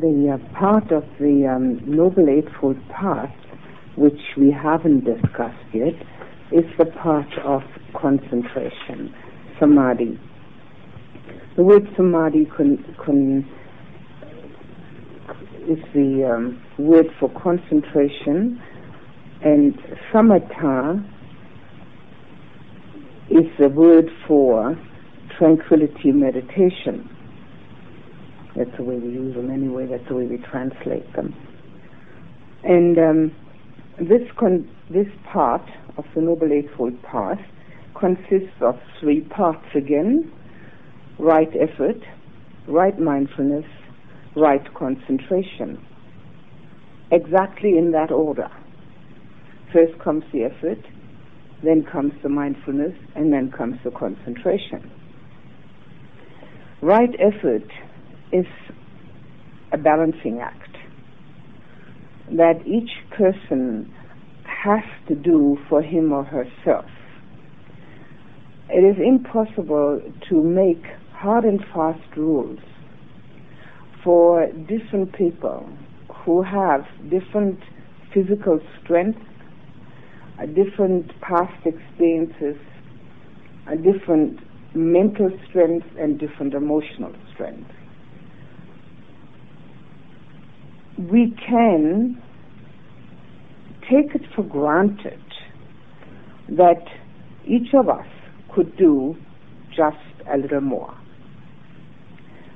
The uh, part of the um, Noble Eightfold Path which we haven't discussed yet is the part of concentration, samadhi. The word samadhi con, con, is the um, word for concentration, and samatha is the word for tranquility meditation. That's the way we use them anyway, that's the way we translate them. And um, this, this part of the Noble Eightfold Path consists of three parts again right effort, right mindfulness, right concentration. Exactly in that order. First comes the effort, then comes the mindfulness, and then comes the concentration. Right effort is a balancing act that each person has to do for him or herself. It is impossible to make hard and fast rules for different people who have different physical strength, different past experiences, different mental strength, and different emotional strength. We can take it for granted that each of us could do just a little more.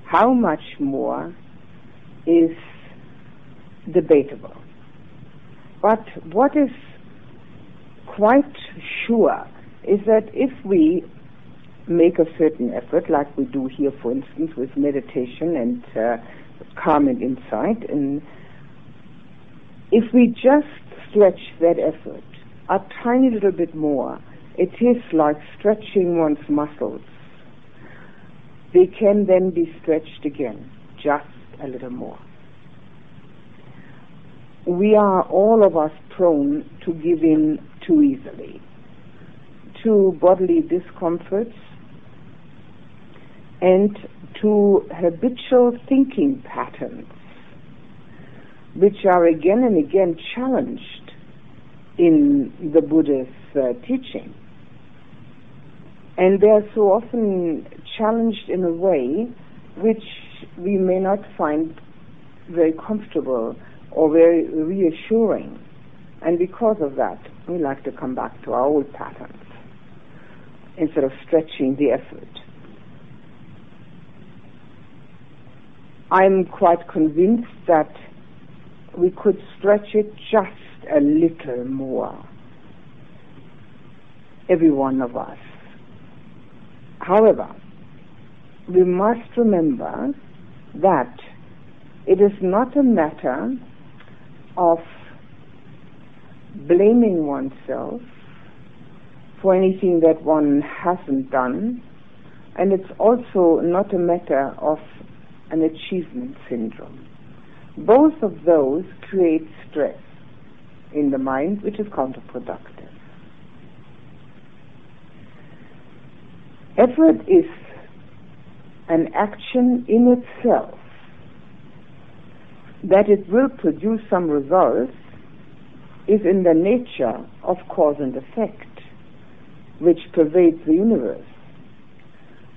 How much more is debatable. But what is quite sure is that if we make a certain effort, like we do here, for instance, with meditation and uh, calm and insight. And if we just stretch that effort a tiny little bit more, it is like stretching one's muscles. They can then be stretched again, just a little more. We are all of us prone to give in too easily to bodily discomforts and to habitual thinking patterns, which are again and again challenged in the Buddha's uh, teaching. And they are so often challenged in a way which we may not find very comfortable or very reassuring. And because of that, we like to come back to our old patterns instead of stretching the effort. I'm quite convinced that we could stretch it just a little more. Every one of us. However, we must remember that it is not a matter of blaming oneself for anything that one hasn't done, and it's also not a matter of an achievement syndrome. Both of those create stress in the mind, which is counterproductive. Effort is an action in itself that it will produce some results is in the nature of cause and effect, which pervades the universe.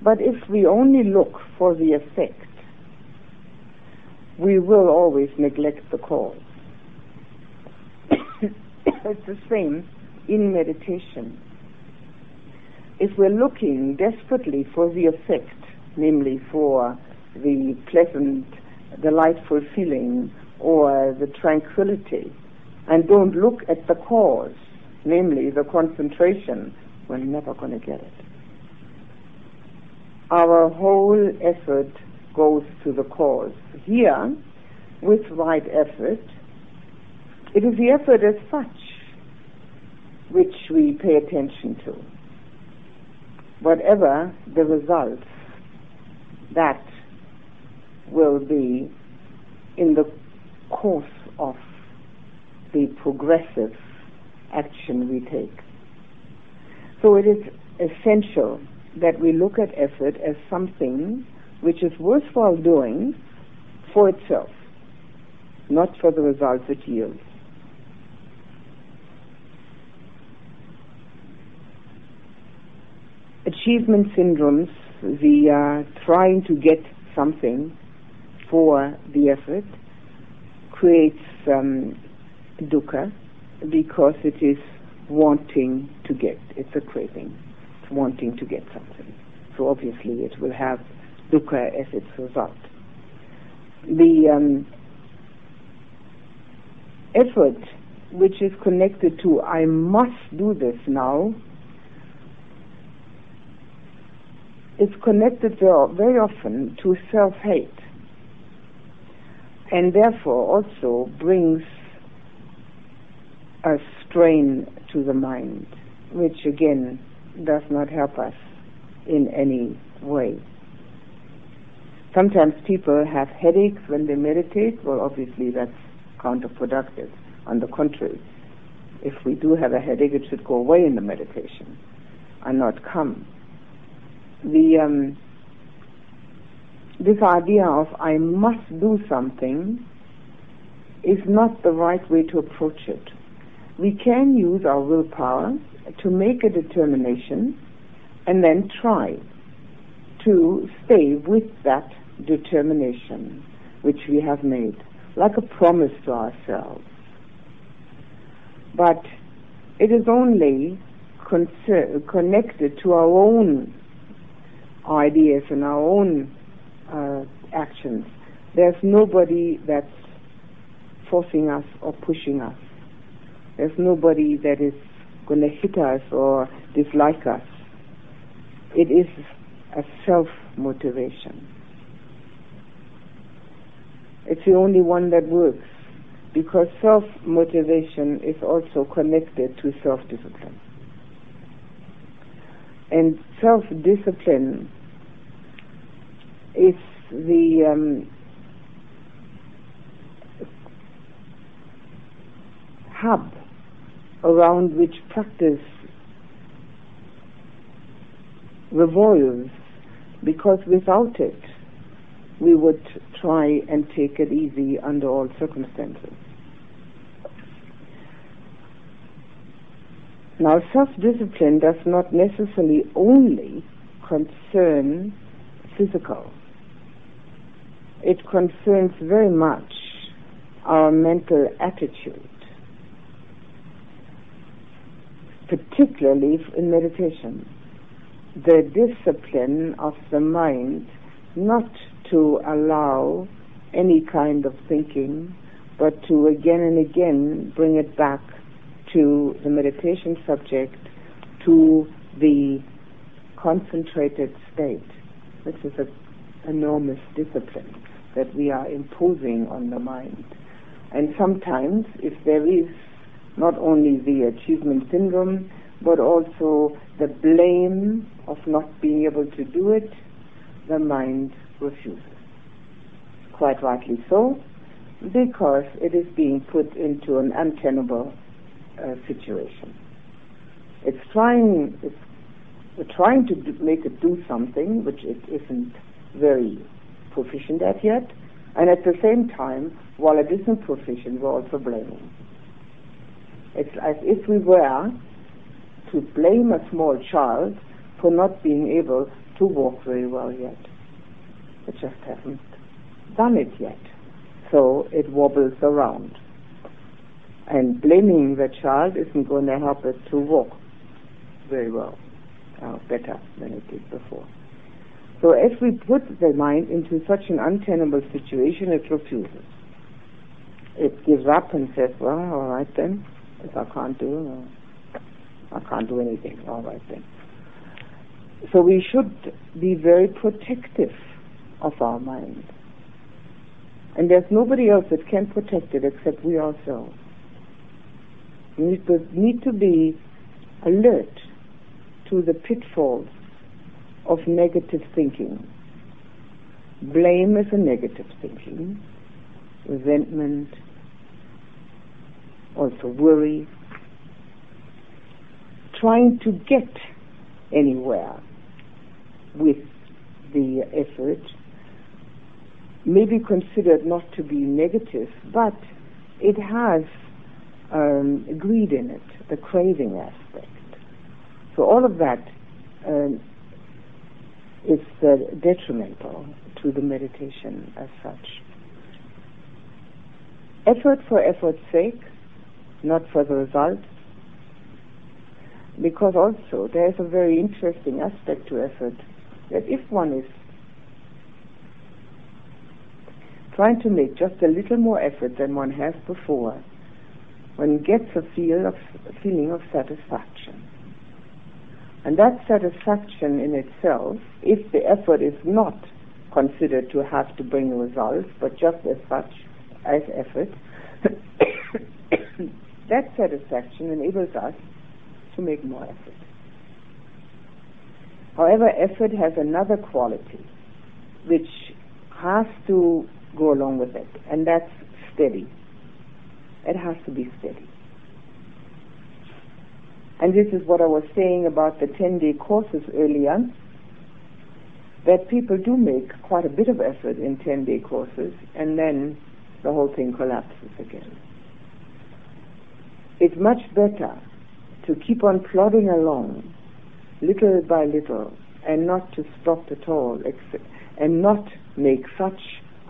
But if we only look for the effect, we will always neglect the cause. it's the same in meditation. If we're looking desperately for the effect, namely for the pleasant, delightful feeling or the tranquility, and don't look at the cause, namely the concentration, we're never going to get it. Our whole effort goes to the cause. Here, with right effort, it is the effort as such which we pay attention to. Whatever the results, that will be in the course of the progressive action we take. So it is essential that we look at effort as something which is worthwhile doing for itself. not for the results it yields. Achievement syndromes, the uh, trying to get something for the effort, creates um, dukkha because it is wanting to get. It's a craving. It's wanting to get something. So obviously it will have dukkha as its result. The um, effort which is connected to I must do this now is connected very often to self-hate and therefore also brings a strain to the mind, which again does not help us in any way. Sometimes people have headaches when they meditate. Well, obviously that's counterproductive. On the contrary, if we do have a headache, it should go away in the meditation and not come. The um, this idea of I must do something is not the right way to approach it. We can use our willpower to make a determination and then try to stay with that determination which we have made, like a promise to ourselves. But it is only connected to our own ideas and our own uh, actions. There's nobody that's forcing us or pushing us. There's nobody that is going to hit us or dislike us. It is a self motivation. It's the only one that works because self motivation is also connected to self discipline. And self discipline is the um, hub around which practice revolves because without it we would try and take it easy under all circumstances. Now, self-discipline does not necessarily only concern physical. It concerns very much our mental attitude, particularly in meditation. The discipline of the mind not to allow any kind of thinking, but to again and again bring it back to the meditation subject, to the concentrated state. This is an enormous discipline that we are imposing on the mind. And sometimes, if there is not only the achievement syndrome, but also the blame of not being able to do it, the mind refuses. Quite rightly so, because it is being put into an untenable uh, situation. It's trying, it's trying to do, make it do something which it isn't very proficient at yet, and at the same time, while it isn't proficient, we're also blaming. It's as if we were to blame a small child for not being able to walk very well yet. It just hasn't done it yet. So it wobbles around. And blaming the child isn't going to help it to walk very well, uh, better than it did before. So if we put the mind into such an untenable situation, it refuses. It gives up and says, well, all right then, if I can't do, I can't do anything, all right then. So we should be very protective of our mind. And there's nobody else that can protect it except we ourselves. We need to, be alert to the pitfalls of negative thinking. Blame is a negative thinking, resentment, also worry, trying to get anywhere with the effort may be considered not to be negative, but it has um, greed in it, the craving aspect. So all of that um, is uh, detrimental to the meditation as such. Effort for effort's sake, not for the result, because also there is a very interesting aspect to effort that if one is trying to make just a little more effort than one has before, one gets a feel of a feeling of satisfaction. And that satisfaction in itself, if the effort is not considered to have to bring results, but just as such as effort, that satisfaction enables us to make more effort. However, effort has another quality which has to go along with it, and that's steady. It has to be steady. And this is what I was saying about the 10 day courses earlier, that people do make quite a bit of effort in 10 day courses, and then the whole thing collapses again. It's much better to keep on plodding along, little by little, and not to stop at all, and not make such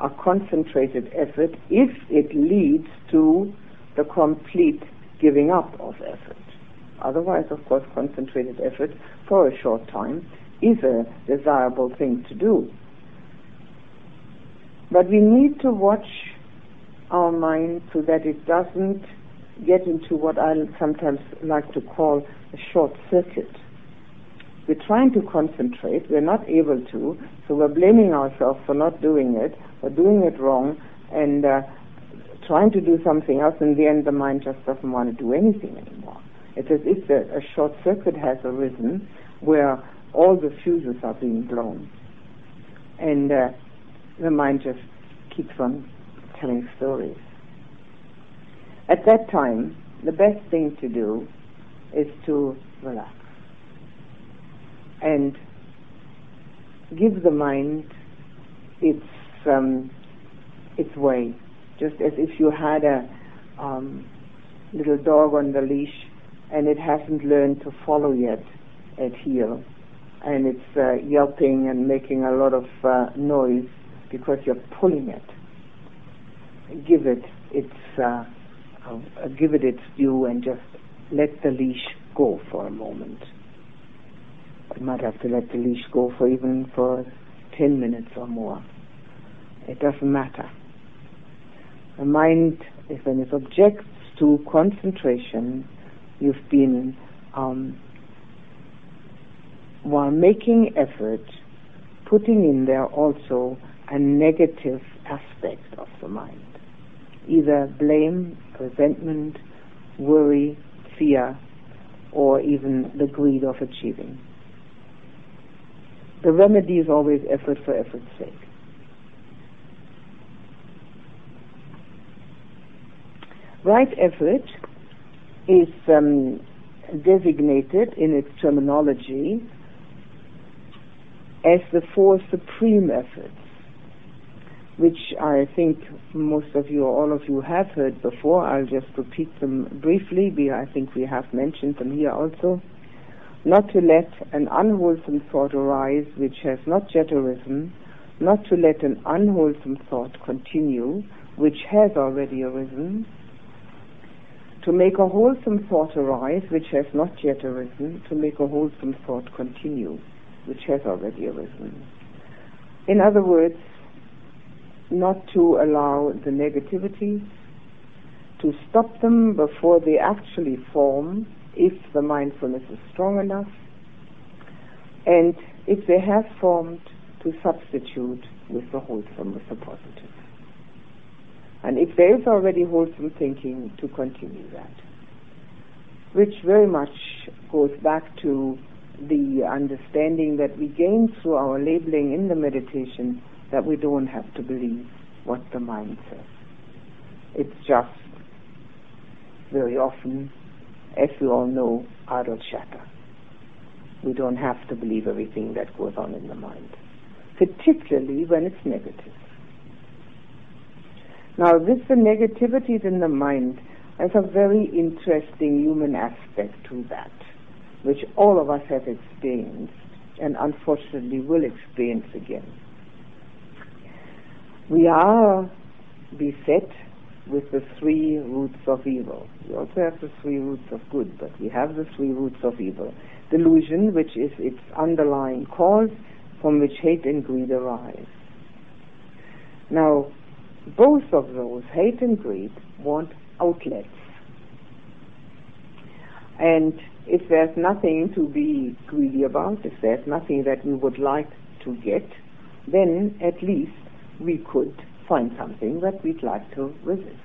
a concentrated effort if it leads to the complete giving up of effort. Otherwise, of course, concentrated effort for a short time is a desirable thing to do. But we need to watch our mind so that it doesn't get into what I sometimes like to call a short circuit. We're trying to concentrate, we're not able to, so we're blaming ourselves for not doing it, or doing it wrong, and uh, trying to do something else, in the end the mind just doesn't want to do anything anymore. It's as if a, a short circuit has arisen where all the fuses are being blown. And uh, the mind just keeps on telling stories. At that time, the best thing to do is to relax and give the mind its um, its way, just as if you had a um, little dog on the leash and it hasn't learned to follow yet at heel, and it's uh, yelping and making a lot of uh, noise because you're pulling it. Give it its uh, uh, give it its due and just let the leash go for a moment. You might have to let the leash go for even for 10 minutes or more. It doesn't matter. The mind, if when it objects to concentration, you've been, um, while making effort, putting in there also a negative aspect of the mind either blame, resentment, worry, fear, or even the greed of achieving. The remedy is always effort for effort's sake. Right effort is um, designated in its terminology as the four supreme efforts which I think most of you or all of you have heard before. I'll just repeat them briefly. We, I think we have mentioned them here also. Not to let an unwholesome thought arise which has not yet arisen, not to let an unwholesome thought continue which has already arisen, to make a wholesome thought arise which has not yet arisen, to make a wholesome thought continue which has already arisen. In other words, not to allow the negativity, to stop them before they actually form, if the mindfulness is strong enough, and if they have formed, to substitute with the wholesome, with the positive. And if there is already wholesome thinking, to continue that. Which very much goes back to the understanding that we gain through our labeling in the meditation that we don't have to believe what the mind says. It's just very often, as we all know, idle chatter. We don't have to believe everything that goes on in the mind, particularly when it's negative. Now, this, the negativities in the mind, has a very interesting human aspect to that, which all of us have experienced and unfortunately will experience again. We are beset with the three roots of evil. We also have the three roots of good, but we have the three roots of evil. Delusion, which is its underlying cause from which hate and greed arise. Now, both of those, hate and greed, want outlets. And if there's nothing to be greedy about, if there's nothing that we would like to get, then at least we could find something that we'd like to resist.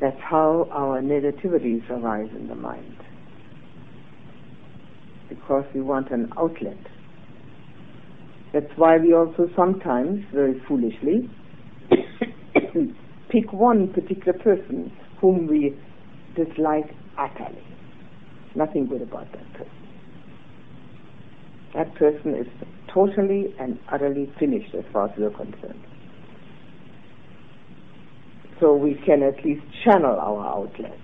That's how our negativities arise in the mind. Because we want an outlet. That's why we also sometimes, very foolishly, pick one particular person whom we dislike utterly. Nothing good about that person. That person is totally and utterly finished as far as we're concerned. So we can at least channel our outlet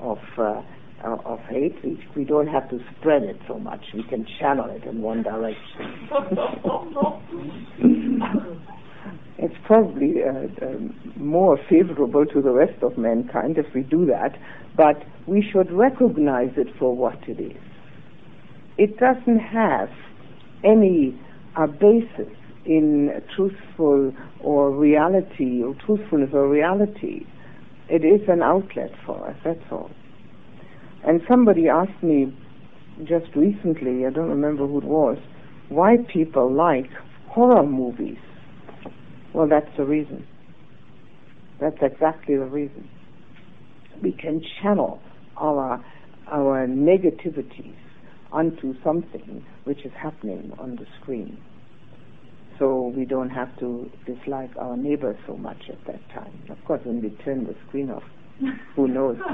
of uh, of hate. We, we don't have to spread it so much. We can channel it in one direction. it's probably uh, uh, more favorable to the rest of mankind if we do that, but we should recognize it for what it is. It doesn't have any uh, basis in truthful or reality, or truthfulness or reality. It is an outlet for us, that's all. And somebody asked me just recently, I don't remember who it was, why people like horror movies. Well, that's the reason. That's exactly the reason. We can channel our our negativities onto something which is happening on the screen. So we don't have to dislike our neighbor so much at that time. Of course, when we turn the screen off, who knows?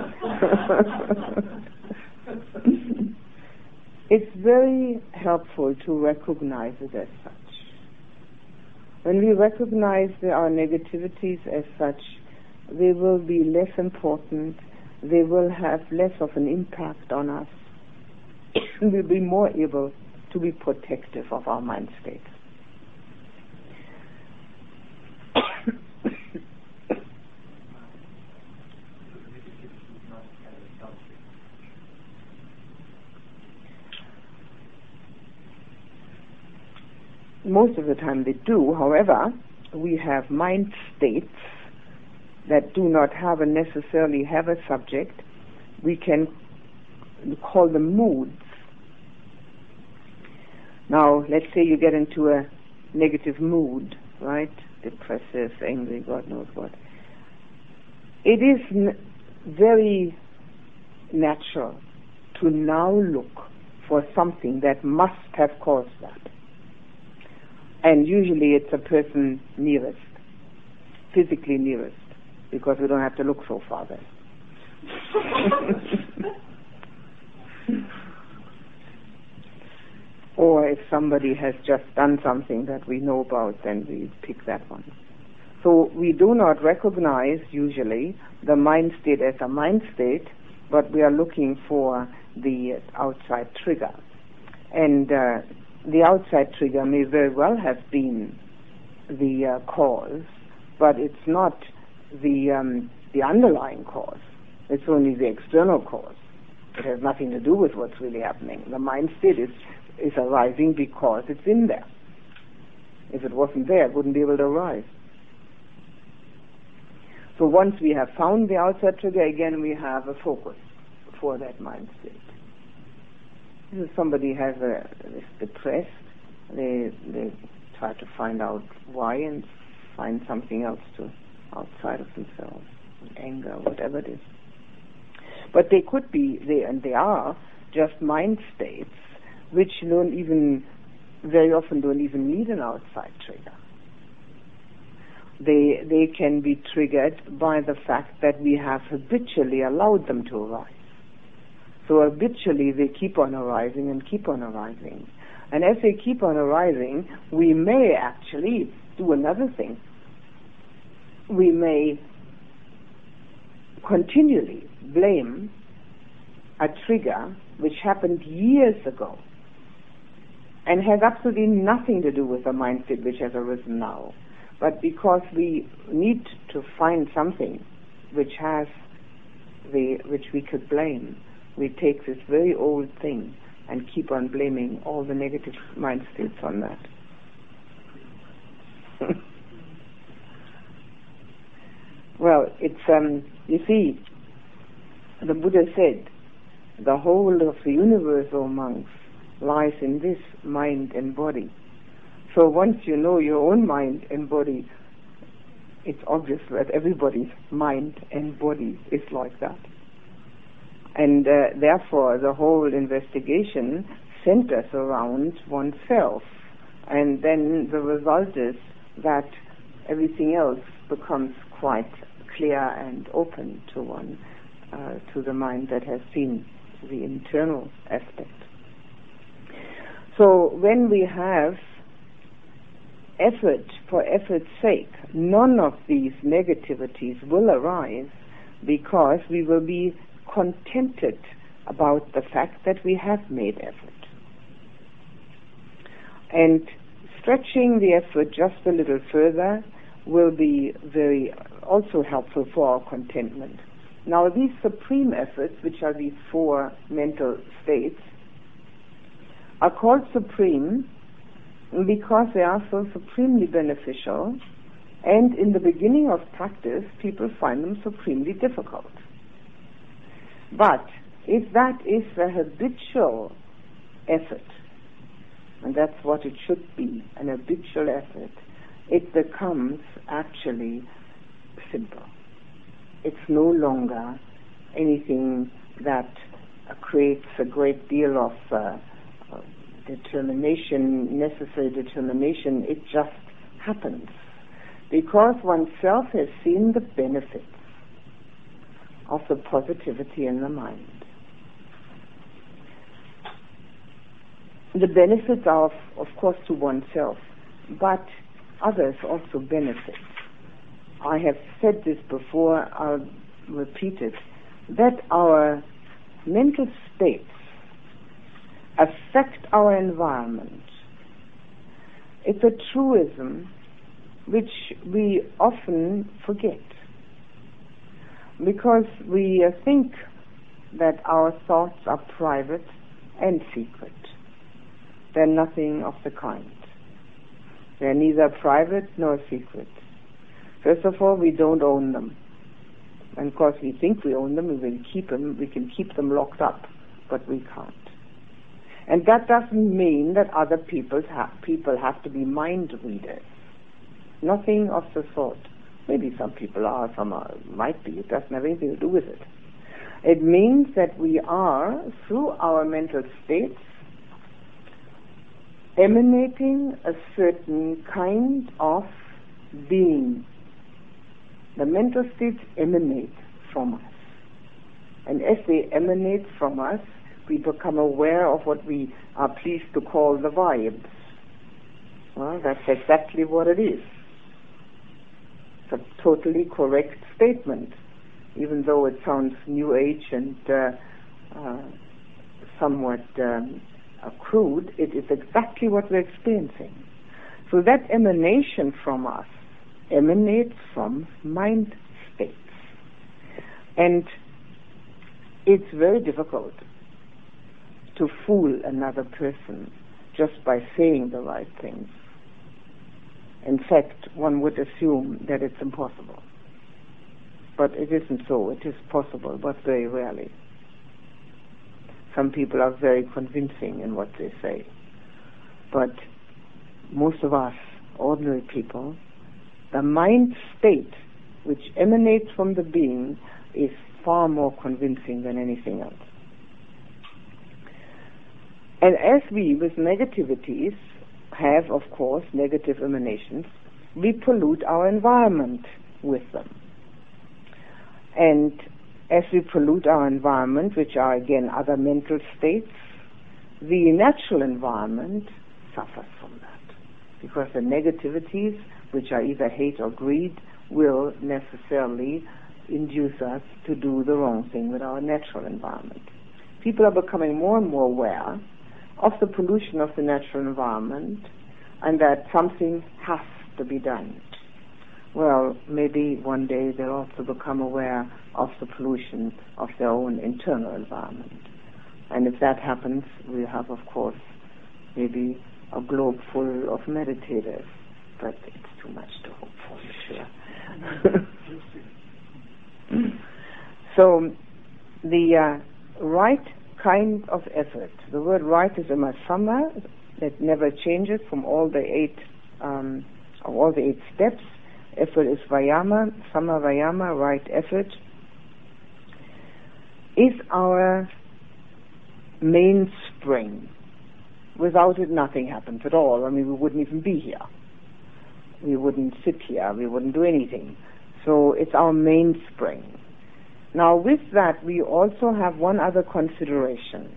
it's very helpful to recognize it as such. When we recognize our negativities as such, they will be less important, they will have less of an impact on us, we'll be more able to be protective of our mind state. most of the time they do. However, we have mind states that do not have a necessarily have a subject. We can call them moods. Now, let's say you get into a negative mood, right? Depressive, angry, God knows what. It is n- very natural to now look for something that must have caused that and usually it's a person nearest, physically nearest, because we don't have to look so far then. or if somebody has just done something that we know about, then we pick that one. So we do not recognize usually the mind state as a mind state, but we are looking for the outside trigger. And uh, the outside trigger may very well have been the uh, cause, but it's not the um, the underlying cause. It's only the external cause. It has nothing to do with what's really happening. The mind state is is arising because it's in there. If it wasn't there, it wouldn't be able to arise. So once we have found the outside trigger, again we have a focus for that mind state If somebody has a is depressed, they they try to find out why and find something else to outside of themselves, anger, whatever it is. But they could be they and they are just mind states which don't even very often don't even need an outside trigger. They they can be triggered by the fact that we have habitually allowed them to arise. So habitually they keep on arising and keep on arising. And as they keep on arising, we may actually do another thing. we may continually blame a trigger which happened years ago and has absolutely nothing to do with the mindset which has arisen now. But because we need to find something which has the which we could blame, we take this very old thing and keep on blaming all the negative mind states on that. well, it's um, you see, the Buddha said, the whole of the universe, O monks, lies in this mind and body. So once you know your own mind and body, it's obvious that everybody's mind and body is like that. And uh, therefore, the whole investigation centers around oneself. And then the result is that everything else becomes quite clear and open to one, uh, to the mind that has seen the internal aspect. So when we have effort for effort's sake, none of these negativities will arise because we will be contented about the fact that we have made effort. And stretching the effort just a little further will be very also helpful for our contentment. Now, these supreme efforts, which are these four mental states, are called supreme because they are so supremely beneficial, and in the beginning of practice, people find them supremely difficult. But if that is a habitual effort, and that's what it should be, an habitual effort, it becomes actually simple. It's no longer anything that creates a great deal of uh, determination, necessary determination, it just happens. Because oneself has seen the benefits of the positivity in the mind. The benefits are, of, of course, to oneself, but others also benefit. I have said this before, I'll repeat it, that our mental states affect our environment. It's a truism which we often forget because we uh, think that our thoughts are private and secret. They're nothing of the kind. They're neither private nor secret. First of all, we don't own them. And of course, we think we own them, we will keep them, we can keep them locked up, but we can't. And that doesn't mean that other people's ha- people have to be mind readers. Nothing of the sort. Maybe some people are, some are, might be. It doesn't have anything to do with it. It means that we are, through our mental states, emanating a certain kind of being. The mental states emanate from us. And as they emanate from us, we become aware of what we are pleased to call the vibes. Well, that's exactly what it is. It's a totally correct statement, even though it sounds new age and uh, uh, somewhat um, crude. It is exactly what we're experiencing. So that emanation from us emanates from mind states. And it's very difficult to fool another person just by saying the right things. In fact, one would assume that it's impossible. But it isn't so. It is possible, but very rarely. Some people are very convincing in what they say. But most of us, ordinary people, the mind state which emanates from the being is far more convincing than anything else. And as we, with negativities, have, of course, negative emanations, we pollute our environment with them. And as we pollute our environment, which are again other mental states, the natural environment suffers from that. Because the negativities, which are either hate or greed, will necessarily induce us to do the wrong thing with our natural environment. People are becoming more and more aware of the pollution of the natural environment and that something has to be done. Well, maybe one day they'll also become aware of the pollution of their own internal environment. And if that happens, we have, of course, maybe a globe full of meditators, but it's too much to hope for, sure. so, the uh, right kind of effort. The word right is a masama that never changes from all the eight um, of all the eight steps. Effort is vayama, samma vayama, right effort. Is our mainspring. Without it, nothing happens at all. I mean, we wouldn't even be here. We wouldn't sit here. We wouldn't do anything. So it's our mainspring. Now, with that, we also have one other consideration,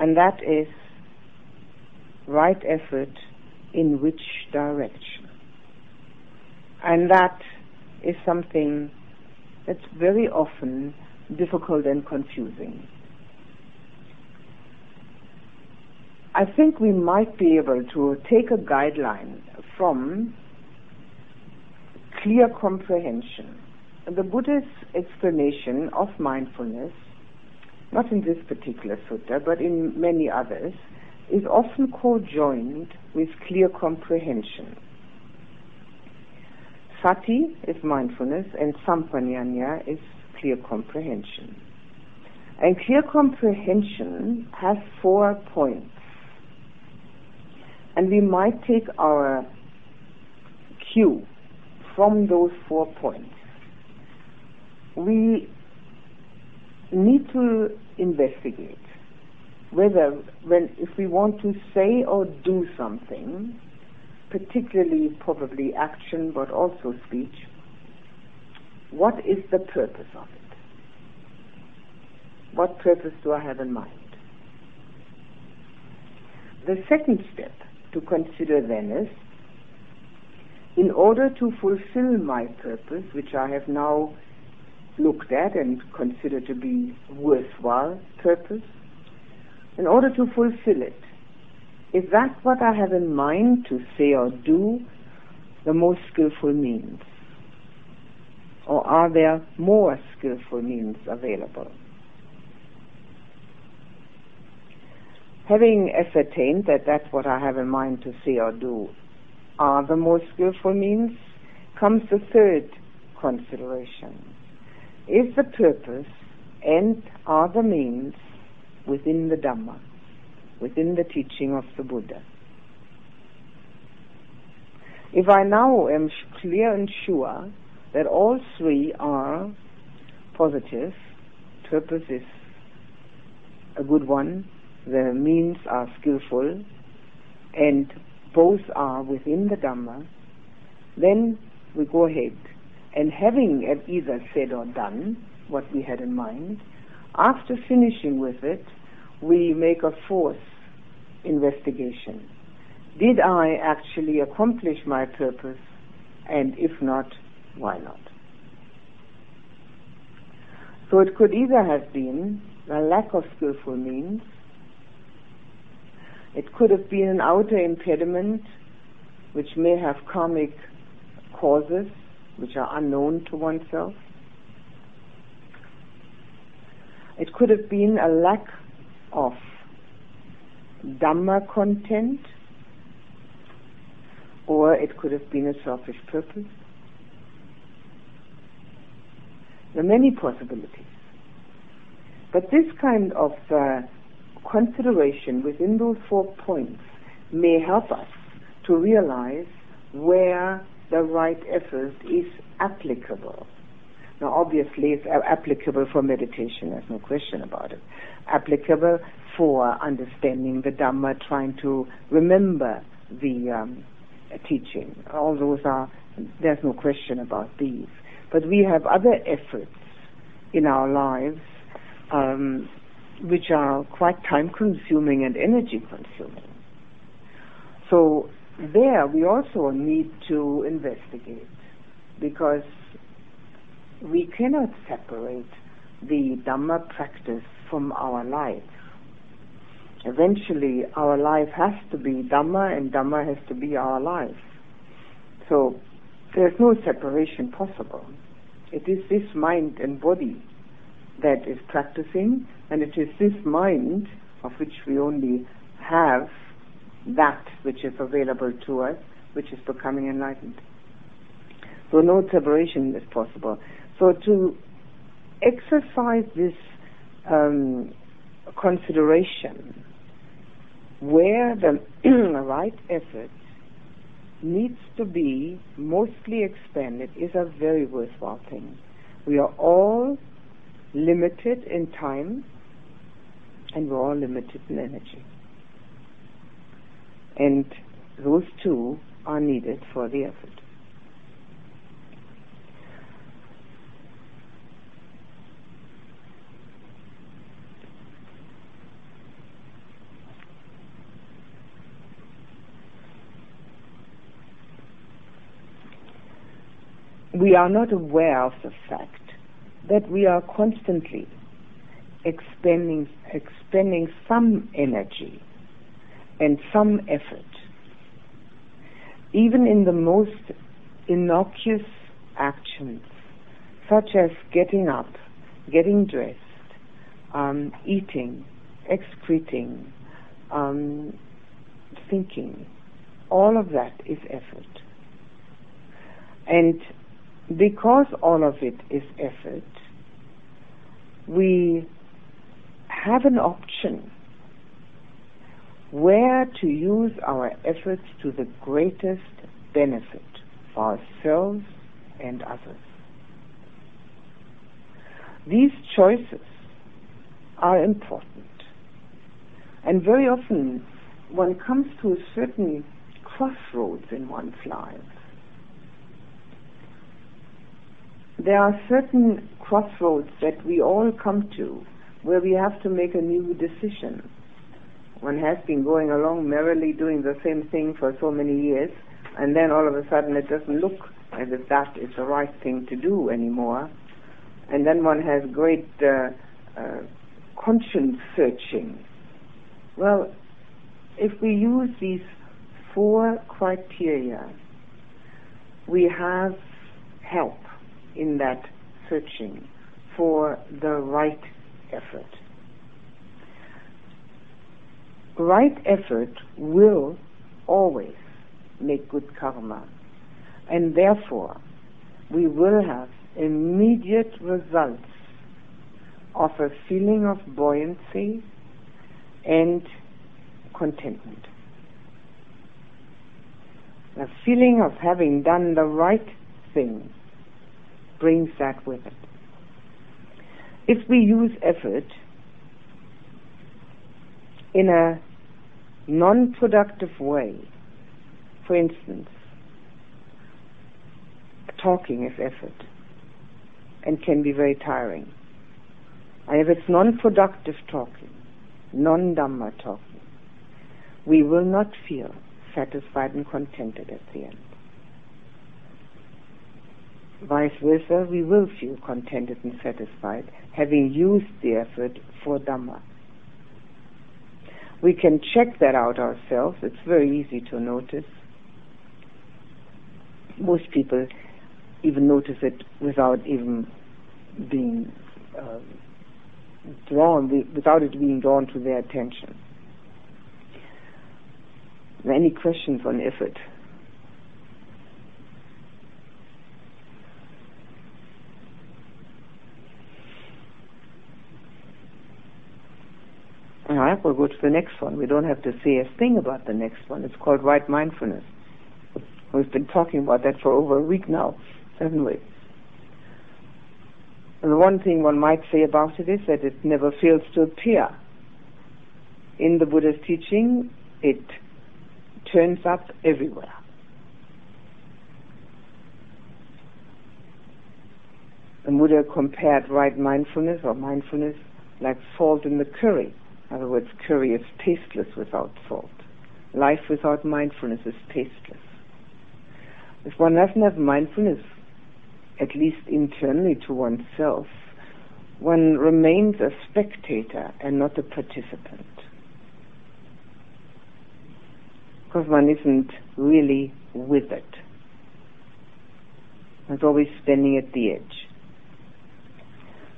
and that is right effort in which direction. And that is something that's very often difficult and confusing. I think we might be able to take a guideline from clear comprehension the Buddha's explanation of mindfulness, not in this particular sutta, but in many others, is often co-joined with clear comprehension. Sati is mindfulness and sampajanna is clear comprehension. And clear comprehension has four points. And we might take our cue from those four points we need to investigate whether when if we want to say or do something, particularly probably action but also speech, what is the purpose of it? What purpose do I have in mind? The second step to consider then is in order to fulfill my purpose, which I have now looked at and considered to be worthwhile purpose, in order to fulfill it, is that what I have in mind to say or do the most skillful means? Or are there more skillful means available? Having ascertained that that's what I have in mind to say or do are the most skillful means, comes the third consideration is the purpose and are the means within the Dhamma, within the teaching of the Buddha. If I now am clear and sure that all three are positive, purpose is a good one, the means are skillful, and both are within the Dhamma, then we go ahead and having either said or done what we had in mind, after finishing with it, we make a fourth investigation. Did I actually accomplish my purpose? And if not, why not? So it could either have been a lack of skillful means, it could have been an outer impediment which may have karmic causes, which are unknown to oneself. It could have been a lack of Dhamma content, or it could have been a selfish purpose. There are many possibilities. But this kind of uh, consideration within those four points may help us to realize where the right effort is applicable. Now, obviously, it's applicable for meditation, there's no question about it. Applicable for understanding the Dhamma, trying to remember the um, teaching. All those are, there's no question about these. But we have other efforts in our lives um, which are quite time consuming and energy consuming. So there we also need to investigate because we cannot separate the Dhamma practice from our life. Eventually, our life has to be Dhamma and Dhamma has to be our life. So, there's no separation possible. It is this mind and body that is practicing, and it is this mind of which we only have that which is available to us, which is becoming enlightened. So no separation is possible. So to exercise this um, consideration, where the right effort needs to be mostly expended is a very worthwhile thing. We are all limited in time and we're all limited in energy. And those two are needed for the effort. we are not aware of the fact that we are constantly expending, expending some energy and some effort, even in the most innocuous actions, such as getting up, getting dressed, um, eating, excreting, um, thinking. All of that is effort. And because all of it is effort, we have an option where to use our efforts to the greatest benefit for ourselves and others. These choices are important. And very often one comes to a certain crossroads in one's life there are certain crossroads that we all come to where we have to make a new decision. One has been going along merrily doing the same thing for so many years, and then all of a sudden it doesn't look as if that is the right thing to do anymore. And then one has great uh, uh, conscience searching. Well, if we use these four criteria, we have help in that searching for the right effort. Right effort will always make good karma, and therefore we will have immediate results of a feeling of buoyancy and contentment. A feeling of having done the right thing brings that with it. If we use effort in a non productive way, for instance, talking is effort and can be very tiring. And if it's non productive talking, non Dhamma talking, we will not feel satisfied and contented at the end. Vice versa, we will feel contented and satisfied, having used the effort for Dhamma. We can check that out ourselves. It's very easy to notice. Most people even notice it without even being uh, drawn, without it being drawn to their attention. Any questions on effort? We'll go to the next one. We don't have to say a thing about the next one. It's called right mindfulness. We've been talking about that for over a week now, haven't we? And the one thing one might say about it is that it never fails to appear. In the Buddha's teaching, it turns up everywhere. The Buddha compared right mindfulness or mindfulness like salt in the curry. In other words, curry is tasteless without salt. Life without mindfulness is tasteless. If one doesn't have mindfulness at least internally to oneself, one remains a spectator and not a participant. Because one isn't really with it. One's always standing at the edge.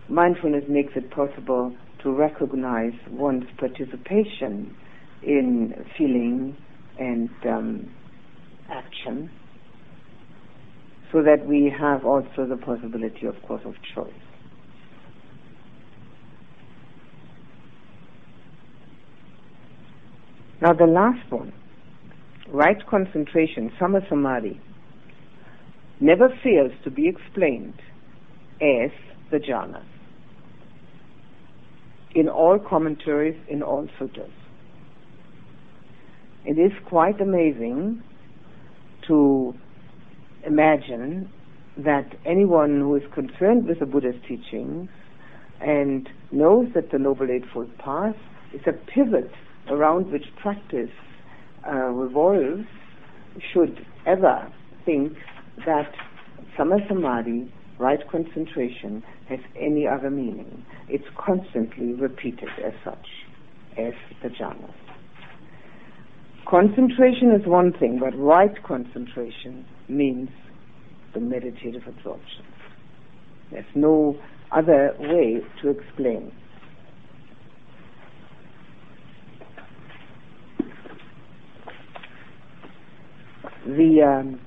Mindfulness makes it possible to recognize one's participation in feeling and um, action so that we have also the possibility, of course, of choice. Now the last one, right concentration, samma samadhi, never fails to be explained as the jhanas in all commentaries, in all sutras. It is quite amazing to imagine that anyone who is concerned with the Buddha's teachings and knows that the Noble Eightfold Path is a pivot around which practice uh, revolves should ever think that samma samadhi, right concentration, has any other meaning. It's constantly repeated as such, as the jhanas. Concentration is one thing, but right concentration means the meditative absorption. There's no other way to explain. The um,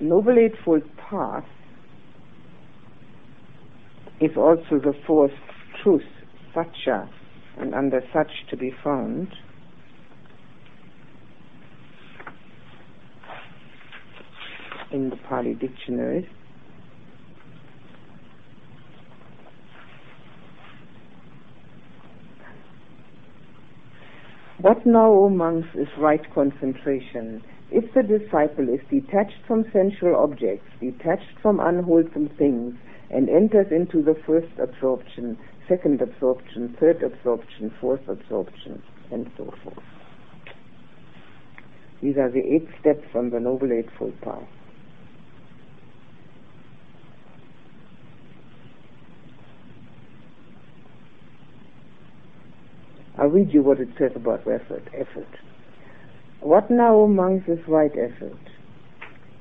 Noble Eightfold Path is also the fourth truth, satya, and under such to be found. in the Pali dictionaries. What now, O monks, is right concentration? If the disciple is detached from sensual objects, detached from unwholesome things, and enters into the first absorption, second absorption, third absorption, fourth absorption, and so forth. These are the eight steps on the Noble Eightfold Path. I'll read you what it says about effort. Effort. What now among this right effort?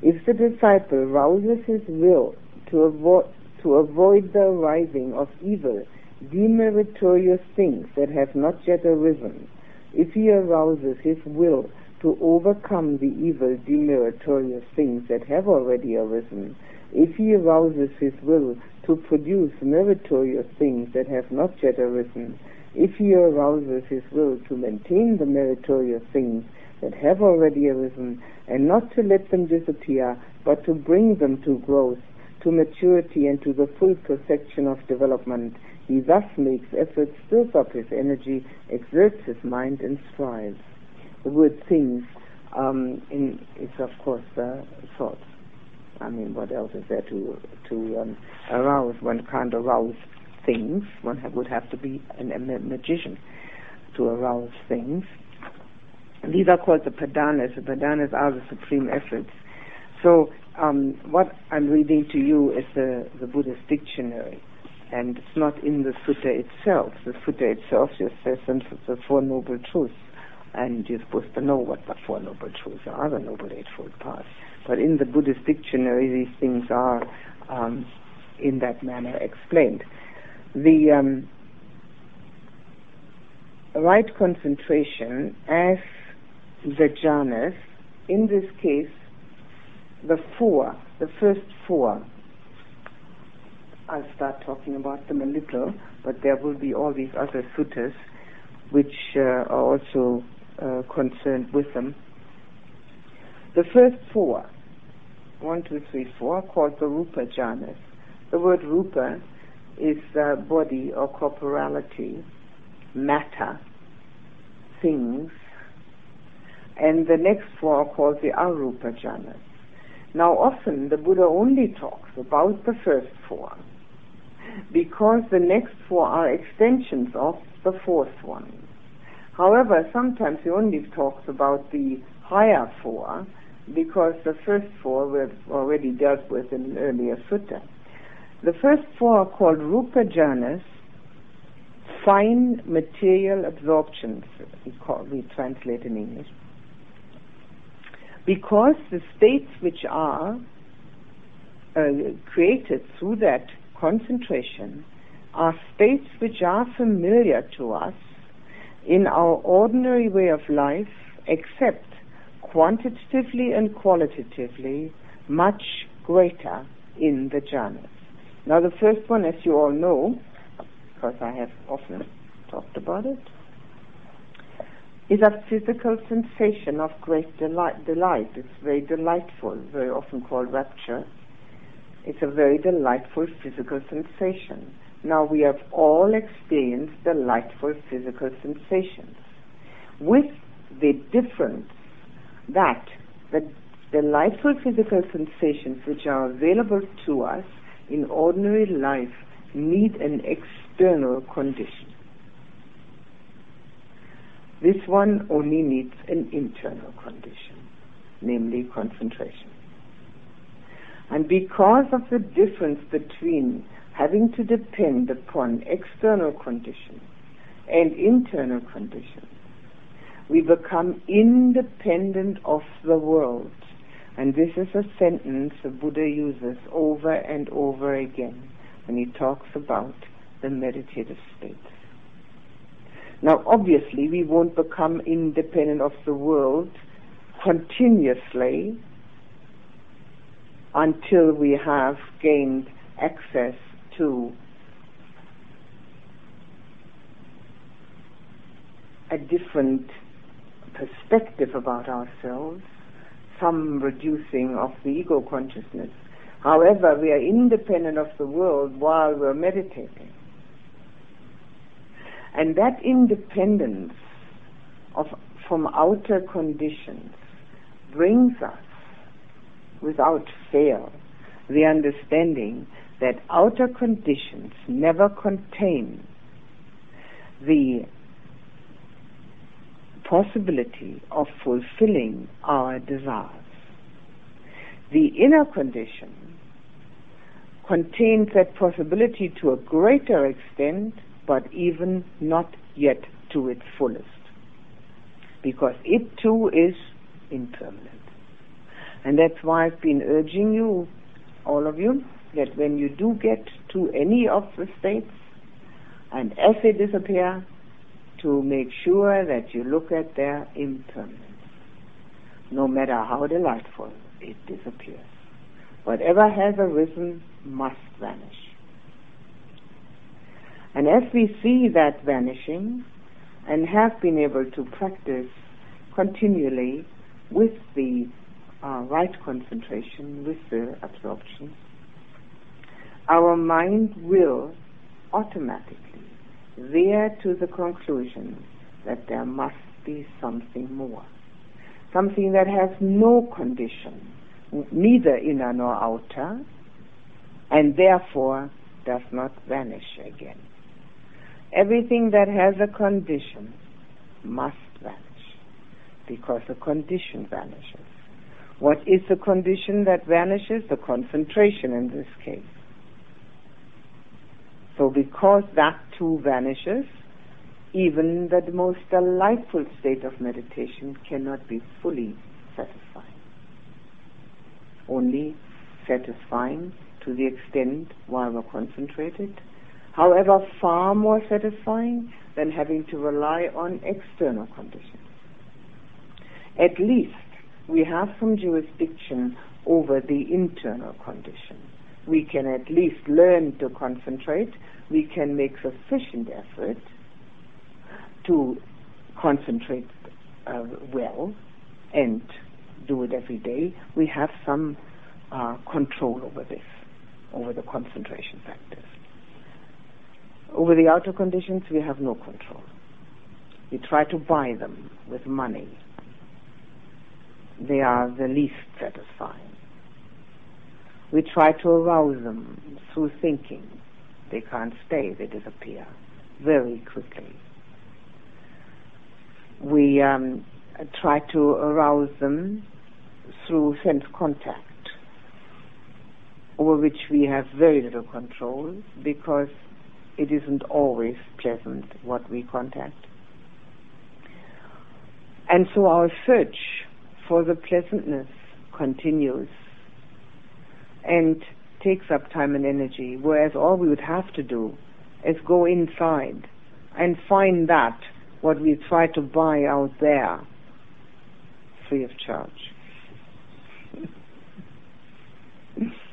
If the disciple rouses his will to avoid, to avoid the arising of evil, demeritorious things that have not yet arisen, if he arouses his will to overcome the evil, demeritorious things that have already arisen, if he arouses his will to produce meritorious things that have not yet arisen, if he arouses his will to maintain the meritorious things that have already arisen, and not to let them disappear, but to bring them to growth, to maturity, and to the full perfection of development, he thus makes efforts, stirs up his energy, exerts his mind, and strives. The word things um, in, is, of course, uh, thoughts. I mean, what else is there to to um, arouse? One can't arouse things. One ha- would have to be an, a magician to arouse things. These are called the padhanas. The padhanas are the supreme efforts. So um, what I'm reading to you is the, the Buddhist dictionary, and it's not in the sutta itself. The sutta itself just says the Four Noble Truths, and you're supposed to know what the Four Noble Truths are, the Noble Eightfold Path. But in the Buddhist dictionary, these things are um, in that manner explained the um, right concentration as the jhanas, in this case, the four, the first four. I'll start talking about them a little, but there will be all these other suttas which uh, are also uh, concerned with them. The first four, one, two, three, four, called the Rupa jhanas. The word Rupa is uh, body or corporality, matter, things, and the next four are called the arupa jhanas. Now often the Buddha only talks about the first four because the next four are extensions of the fourth one. However, sometimes he only talks about the higher four because the first four were already dealt with in an earlier sutta. The first four are called Rupa Jhanas, fine material absorptions, we, call, we translate in English. Because the states which are uh, created through that concentration are states which are familiar to us in our ordinary way of life, except quantitatively and qualitatively much greater in the jhanas. Now, the first one, as you all know, because I have often talked about it, is a physical sensation of great delight. delight. It's very delightful, very often called rapture. It's a very delightful physical sensation. Now, we have all experienced delightful physical sensations, with the difference that the delightful physical sensations which are available to us in ordinary life need an external condition. This one only needs an internal condition, namely concentration. And because of the difference between having to depend upon external conditions and internal conditions, we become independent of the world and this is a sentence the Buddha uses over and over again when he talks about the meditative states. Now, obviously, we won't become independent of the world continuously until we have gained access to a different perspective about ourselves some reducing of the ego consciousness. However, we are independent of the world while we're meditating. And that independence of, from outer conditions brings us, without fail, the understanding that outer conditions never contain the possibility of fulfilling our desires. The inner condition contains that possibility to a greater extent, but even not yet to its fullest. Because it too is impermanent. And that's why I've been urging you, all of you, that when you do get to any of the states, and as they disappear, to make sure that you look at their impermanence. No matter how delightful, it disappears. Whatever has arisen must vanish. And as we see that vanishing and have been able to practice continually with the uh, right concentration, with the absorption, our mind will automatically there to the conclusion that there must be something more. Something that has no condition, neither inner nor outer, and therefore does not vanish again. Everything that has a condition must vanish, because the condition vanishes. What is the condition that vanishes? The concentration in this case. So because that too vanishes, even the most delightful state of meditation cannot be fully satisfying. Only satisfying to the extent while we're concentrated, however far more satisfying than having to rely on external conditions. At least we have some jurisdiction over the internal conditions we can at least learn to concentrate, we can make sufficient effort to concentrate uh, well and do it every day, we have some uh, control over this, over the concentration factors. Over the outer conditions, we have no control. We try to buy them with money. They are the least satisfying. We try to arouse them through thinking. They can't stay, they disappear very quickly. We um, try to arouse them through sense contact, over which we have very little control because it isn't always pleasant what we contact. And so our search for the pleasantness continues and takes up time and energy, whereas all we would have to do is go inside and find that what we try to buy out there free of charge.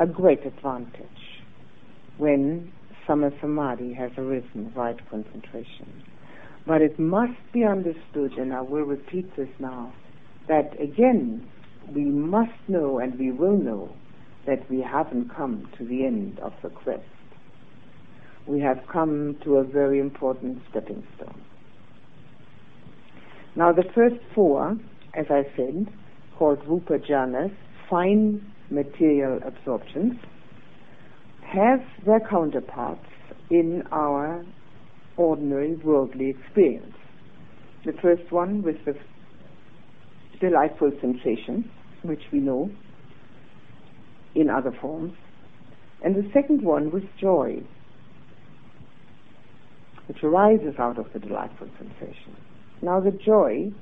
A great advantage when samma samadhi has arisen, right concentration. But it must be understood, and I will repeat this now, that again, we must know and we will know that we haven't come to the end of the quest. We have come to a very important stepping stone. Now, the first four, as I said, called Rupa fine material absorptions, have their counterparts in our ordinary worldly experience. The first one with the delightful sensation, which we know in other forms, and the second one with joy, which arises out of the delightful sensation. Now, the joy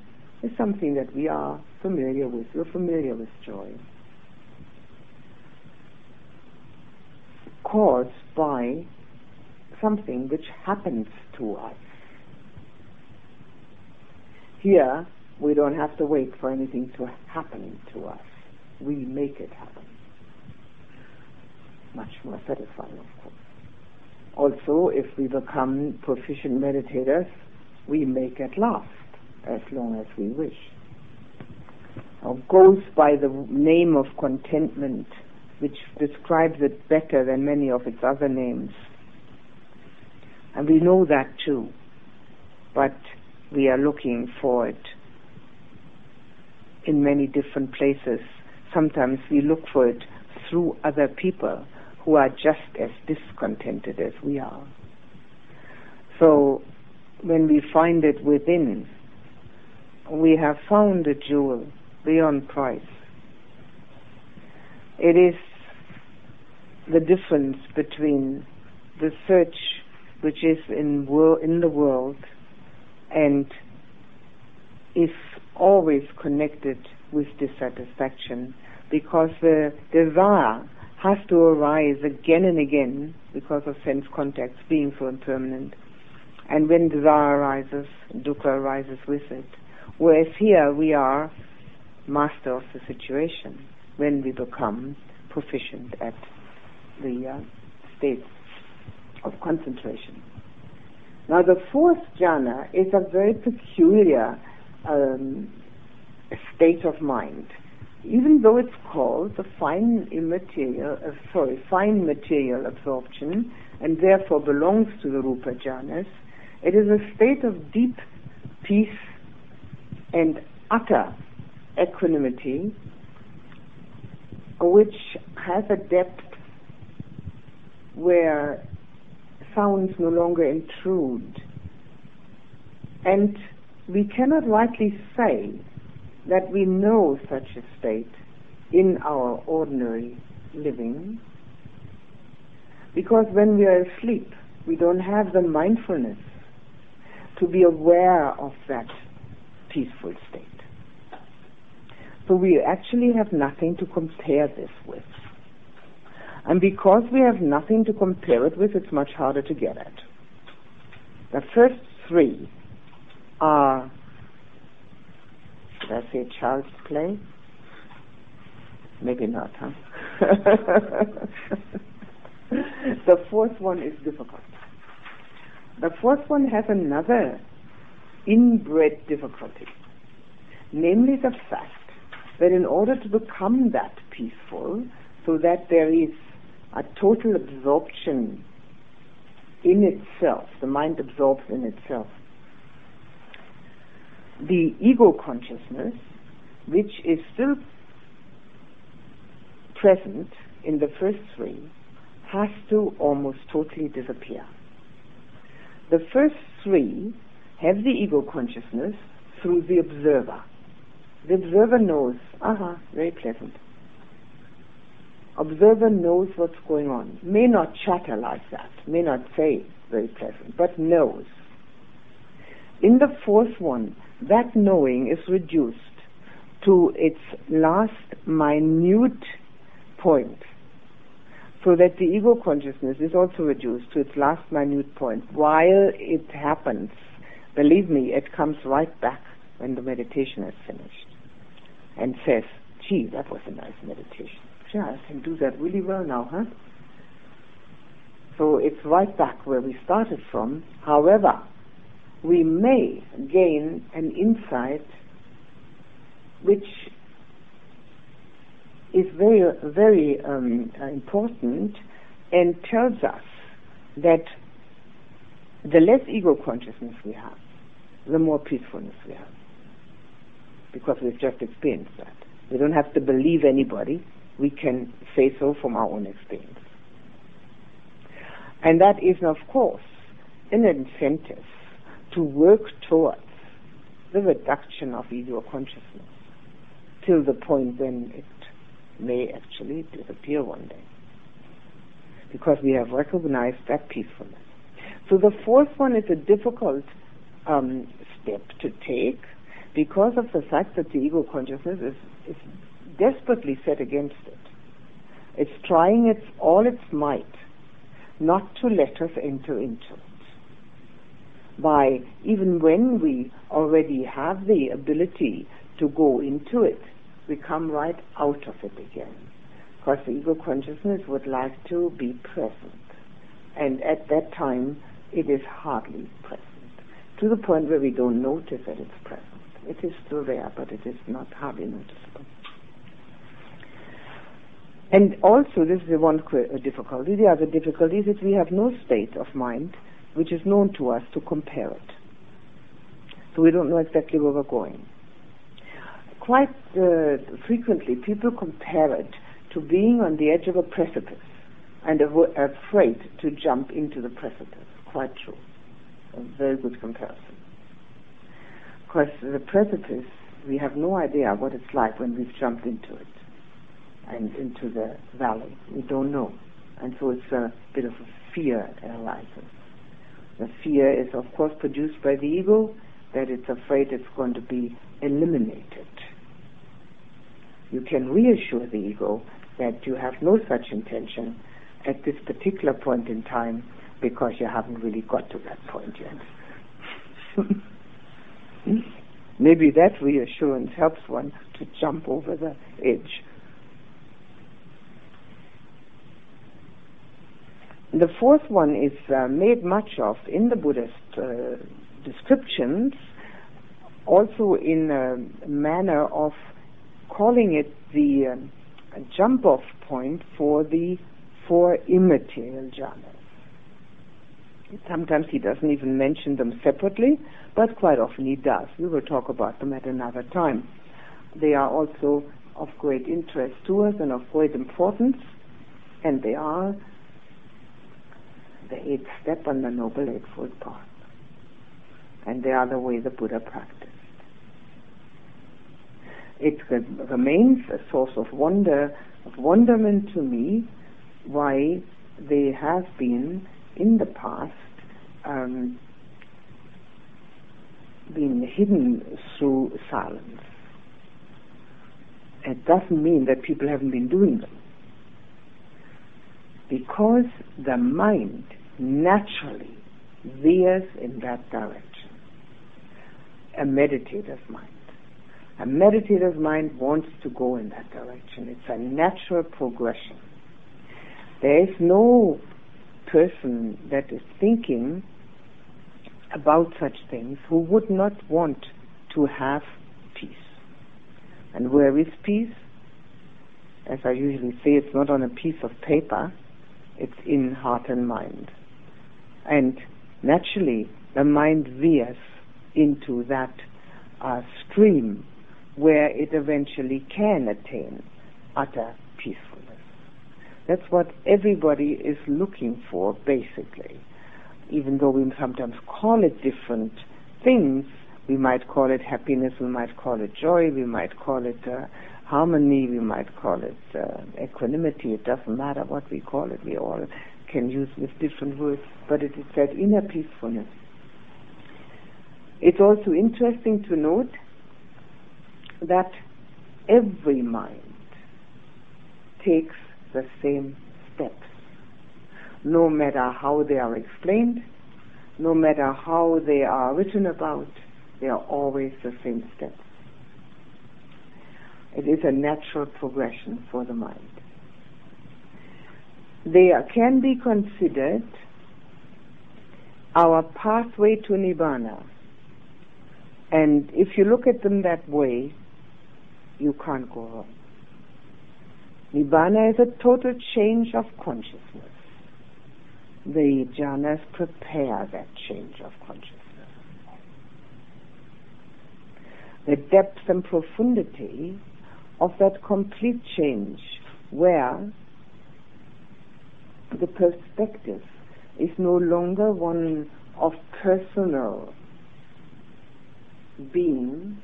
is something that we are familiar with. We're familiar with joy. Caused by something which happens to us. Here, we don't have to wait for anything to happen to us. We make it happen. Much more satisfying, of course. Also, if we become proficient meditators, we make it last as long as we wish. Now, goes by the name of contentment, which describes it better than many of its other names. And we know that too. But we are looking for it in many different places. Sometimes we look for it through other people who are just as discontented as we are. So when we find it within, we have found a jewel beyond price. It is the difference between the search which is in, wor- in the world and is always connected with dissatisfaction because the desire has to arise again and again because of sense contacts being so impermanent. And when desire arises, dukkha arises with it. Whereas here we are master of the situation when we become proficient at the uh, state of concentration. Now, the fourth jhana is a very peculiar um, state of mind. Even though it's called the fine immaterial, uh, sorry, fine material absorption, and therefore belongs to the rupa jhanas, it is a state of deep peace and utter equanimity, which has a depth where sounds no longer intrude. And we cannot rightly say that we know such a state in our ordinary living because when we are asleep, we don't have the mindfulness to be aware of that peaceful state. So we actually have nothing to compare this with. And because we have nothing to compare it with, it's much harder to get at. The first three are, should I say child's play? Maybe not, huh? the fourth one is difficult. The fourth one has another inbred difficulty, namely the fact that in order to become that peaceful, so that there is a total absorption in itself, the mind absorbs in itself. The ego consciousness, which is still present in the first three, has to almost totally disappear. The first three have the ego consciousness through the observer. The observer knows, aha, very pleasant. Observer knows what's going on. May not chatter like that, may not say very pleasant, but knows. In the fourth one, that knowing is reduced to its last minute point so that the ego consciousness is also reduced to its last minute point. While it happens, believe me, it comes right back when the meditation is finished and says, gee, that was a nice meditation. Yeah, I can do that really well now, huh? So it's right back where we started from. However, we may gain an insight which is very, very um, important and tells us that the less ego consciousness we have, the more peacefulness we have. Because we've just experienced that. We don't have to believe anybody. We can say so from our own experience. And that is, of course, an incentive to work towards the reduction of ego consciousness till the point when it may actually disappear one day. Because we have recognized that peacefulness. So the fourth one is a difficult um, step to take because of the fact that the ego consciousness is, is desperately set against it. It's trying its all its might not to let us enter into it. By even when we already have the ability to go into it, we come right out of it again. Because the ego consciousness would like to be present. And at that time, it is hardly present. To the point where we don't notice that it's present. It is still there, but it is not hardly noticeable. And also, this is the one difficulty. The other difficulty is that we have no state of mind which is known to us to compare it. So we don't know exactly where we're going quite uh, frequently people compare it to being on the edge of a precipice and av- afraid to jump into the precipice. Quite true. A very good comparison. Because the precipice, we have no idea what it's like when we've jumped into it and into the valley. We don't know. And so it's a bit of a fear that arises. The fear is, of course, produced by the ego that it's afraid it's going to be eliminated you can reassure the ego that you have no such intention at this particular point in time because you haven't really got to that point yet. Maybe that reassurance helps one to jump over the edge. The fourth one is uh, made much of in the Buddhist uh, descriptions, also in a manner of calling it the um, jump off point for the four immaterial jhanas. Sometimes he doesn't even mention them separately, but quite often he does. We will talk about them at another time. They are also of great interest to us and of great importance, and they are the eighth step on the Noble Eightfold Path. And they are the way the Buddha practiced it remains a source of wonder, of wonderment to me, why they have been in the past um, been hidden through silence. It doesn't mean that people haven't been doing them. Because the mind naturally veers in that direction. A meditator's mind. A meditative mind wants to go in that direction. It's a natural progression. There is no person that is thinking about such things who would not want to have peace. And where is peace? As I usually say, it's not on a piece of paper, it's in heart and mind. And naturally, the mind veers into that uh, stream where it eventually can attain utter peacefulness. That's what everybody is looking for, basically. Even though we sometimes call it different things. We might call it happiness, we might call it joy, we might call it uh, harmony, we might call it uh, equanimity. It doesn't matter what we call it. We all can use with different words, but it is that inner peacefulness. It's also interesting to note that every mind takes the same steps, no matter how they are explained, no matter how they are written about, they are always the same steps. It is a natural progression for the mind. They can be considered our pathway to Nibbana. And if you look at them that way, you can't go wrong. Nibbana is a total change of consciousness. The jhanas prepare that change of consciousness. The depth and profundity of that complete change where the perspective is no longer one of personal being,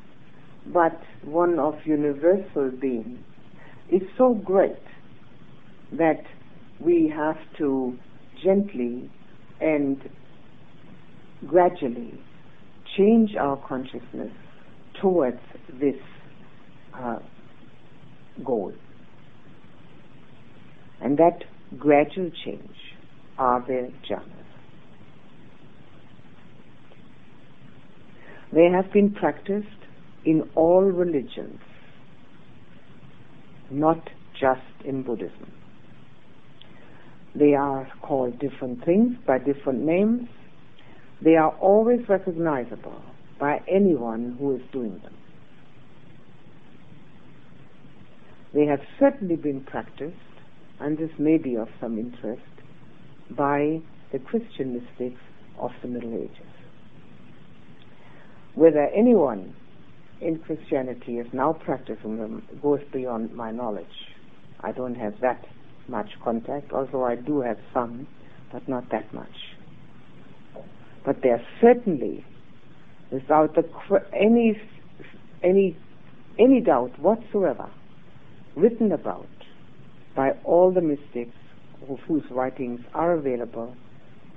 but one of universal being, is so great that we have to gently and gradually change our consciousness towards this uh, goal. And that gradual change are the jhanas. They have been practiced in all religions, not just in Buddhism. They are called different things by different names. They are always recognizable by anyone who is doing them. They have certainly been practiced, and this may be of some interest, by the Christian mystics of the Middle Ages. Whether anyone in Christianity is now practicing goes beyond my knowledge. I don't have that much contact, although I do have some, but not that much. But they are certainly, without any any any doubt whatsoever, written about by all the mystics whose writings are available,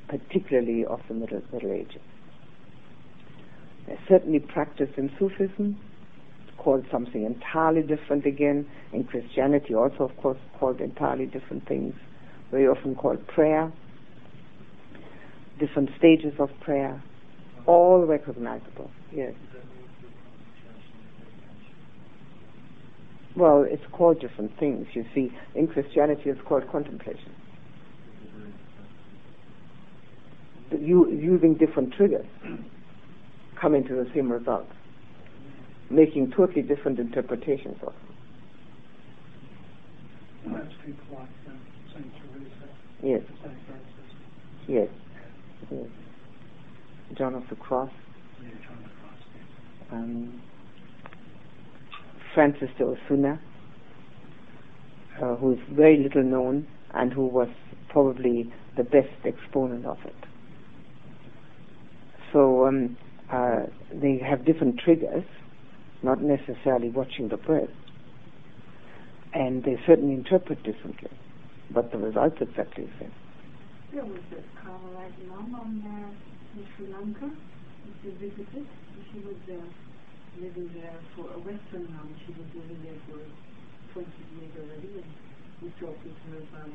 particularly of the Middle, Middle Ages. Certainly practice in Sufism, called something entirely different again. In Christianity, also, of course, called entirely different things. Very often called prayer, different stages of prayer, all recognizable. Yes. Well, it's called different things. You see, in Christianity, it's called contemplation. You, using different triggers, coming to the same result, making totally different interpretations of them. Yes. Yes. yes. John of the Cross. Yeah, John of the Cross. Yeah. Um, Francis de Osuna, uh, who is very little known and who was probably the best exponent of it. So um, uh, they have different triggers, not necessarily watching the breath, and they certainly interpret differently, but the result's exactly the same. There was a Carmelite nun on, uh, in Sri Lanka, visited, she was there living there for a Western nun. She was living there for 20 years already, and we talked with her about.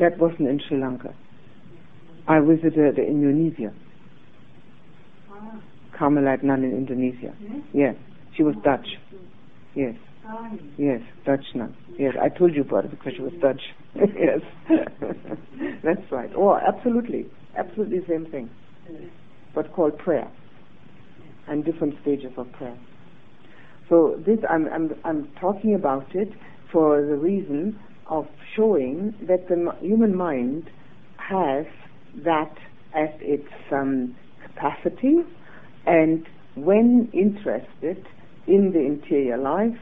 That wasn't in Sri Lanka. I visited in Indonesia. Carmelite nun in Indonesia. yes? She was Dutch. Yes, yes, Dutch nun. Yes, I told you about it because she was Dutch. yes, that's right. Oh, absolutely, absolutely the same thing, but called prayer and different stages of prayer. So this, I'm, I'm, I'm talking about it for the reason of showing that the human mind has that as its um, capacity, and when interested in the interior life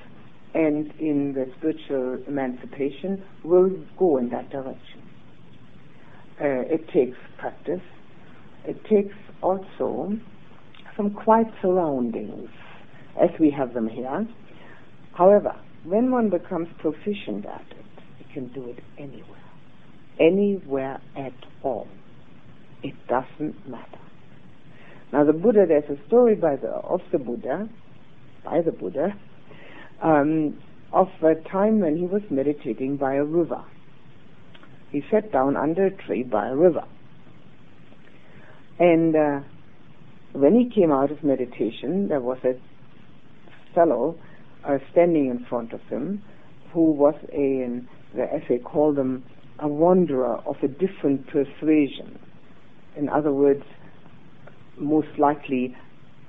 and in the spiritual emancipation, will go in that direction. Uh, it takes practice. It takes also some quiet surroundings as we have them here. However, when one becomes proficient at it, you can do it anywhere. Anywhere at all. It doesn't matter. Now the Buddha, there's a story by the, of the Buddha, by the Buddha, um, of a time when he was meditating by a river. He sat down under a tree by a river. And uh, when he came out of meditation, there was a fellow uh, standing in front of him who was a, as they call them, a wanderer of a different persuasion. In other words, most likely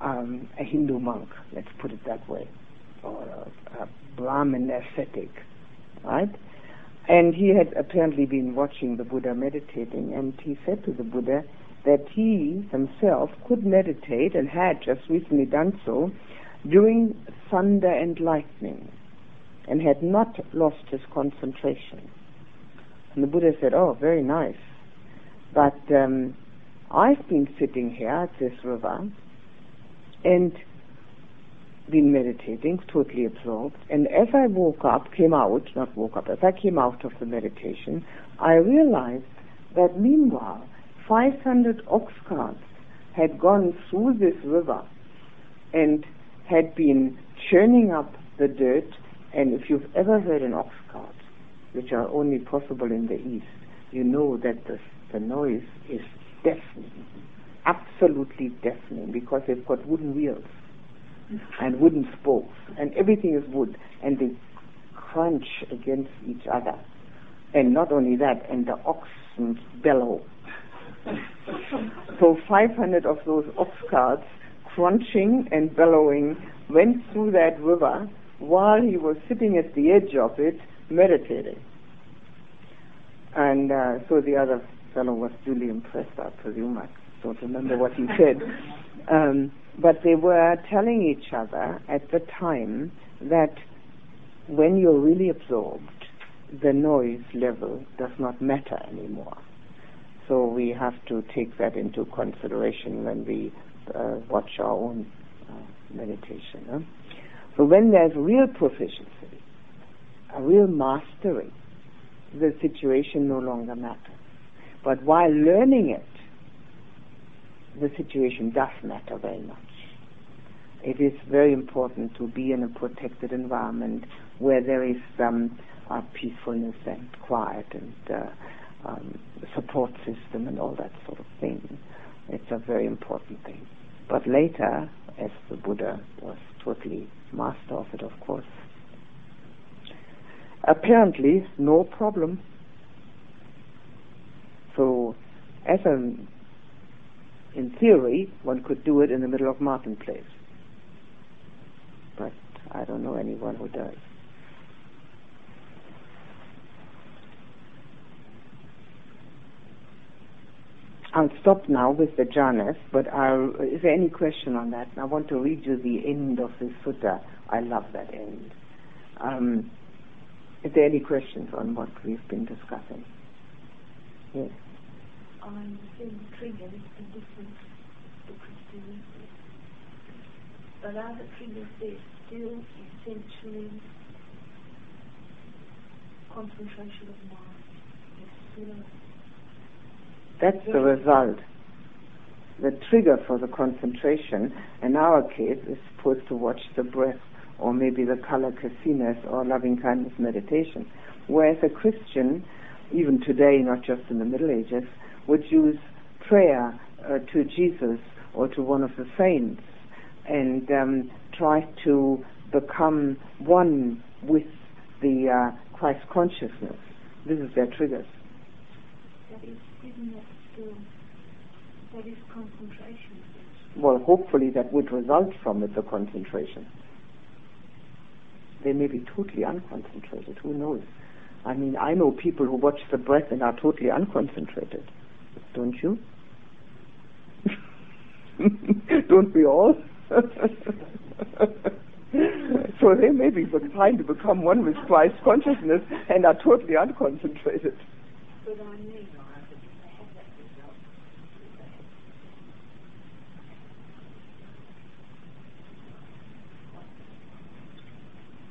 um, a Hindu monk, let's put it that way, or a, a Brahmin ascetic, right? And he had apparently been watching the Buddha meditating, and he said to the Buddha that he himself could meditate and had just recently done so during thunder and lightning, and had not lost his concentration. And the Buddha said, Oh, very nice. But um, I've been sitting here at this river and been meditating, totally absorbed. And as I woke up, came out, not woke up, as I came out of the meditation, I realized that meanwhile, 500 ox carts had gone through this river and had been churning up the dirt. And if you've ever heard an ox cart, which are only possible in the East, you know that the, the noise is deafening, absolutely deafening, because they've got wooden wheels and wooden spokes, and everything is wood, and they crunch against each other. And not only that, and the oxen bellow. so 500 of those ox carts, crunching and bellowing, went through that river while he was sitting at the edge of it, meditating. And uh, so the other fellow was duly impressed, I presume. I don't remember what he said. Um, but they were telling each other at the time that when you're really absorbed, the noise level does not matter anymore. So we have to take that into consideration when we uh, watch our own uh, meditation. Huh? So when there's real proficiency, a real mastery, the situation no longer matters. But while learning it, the situation does matter very much. It is very important to be in a protected environment where there is some uh, peacefulness and quiet and uh, um, support system and all that sort of thing. It's a very important thing. But later, as the Buddha was totally master of it, of course, apparently no problem. So, as an in theory, one could do it in the middle of Martin Place. But I don't know anyone who does. I'll stop now with the jhanas, but I'll, is there any question on that? I want to read you the end of the sutta. I love that end. Um, is there any questions on what we've been discussing? Yes on the same triggers in different to Christianity. But other triggers, they still essentially concentration of mind. That's the result. The trigger for the concentration, in our case, is supposed to watch the breath or maybe the color kasinas or loving kindness meditation. Whereas a Christian, even today, not just in the Middle Ages, would use prayer uh, to Jesus or to one of the saints and um, try to become one with the uh, Christ consciousness. This is their triggers. That is, isn't that still, that is concentration? Well, hopefully that would result from it, the concentration. They may be totally unconcentrated, who knows? I mean, I know people who watch the breath and are totally unconcentrated don't you? Don't we all? so they may be trying to become one with Christ consciousness and are totally unconcentrated.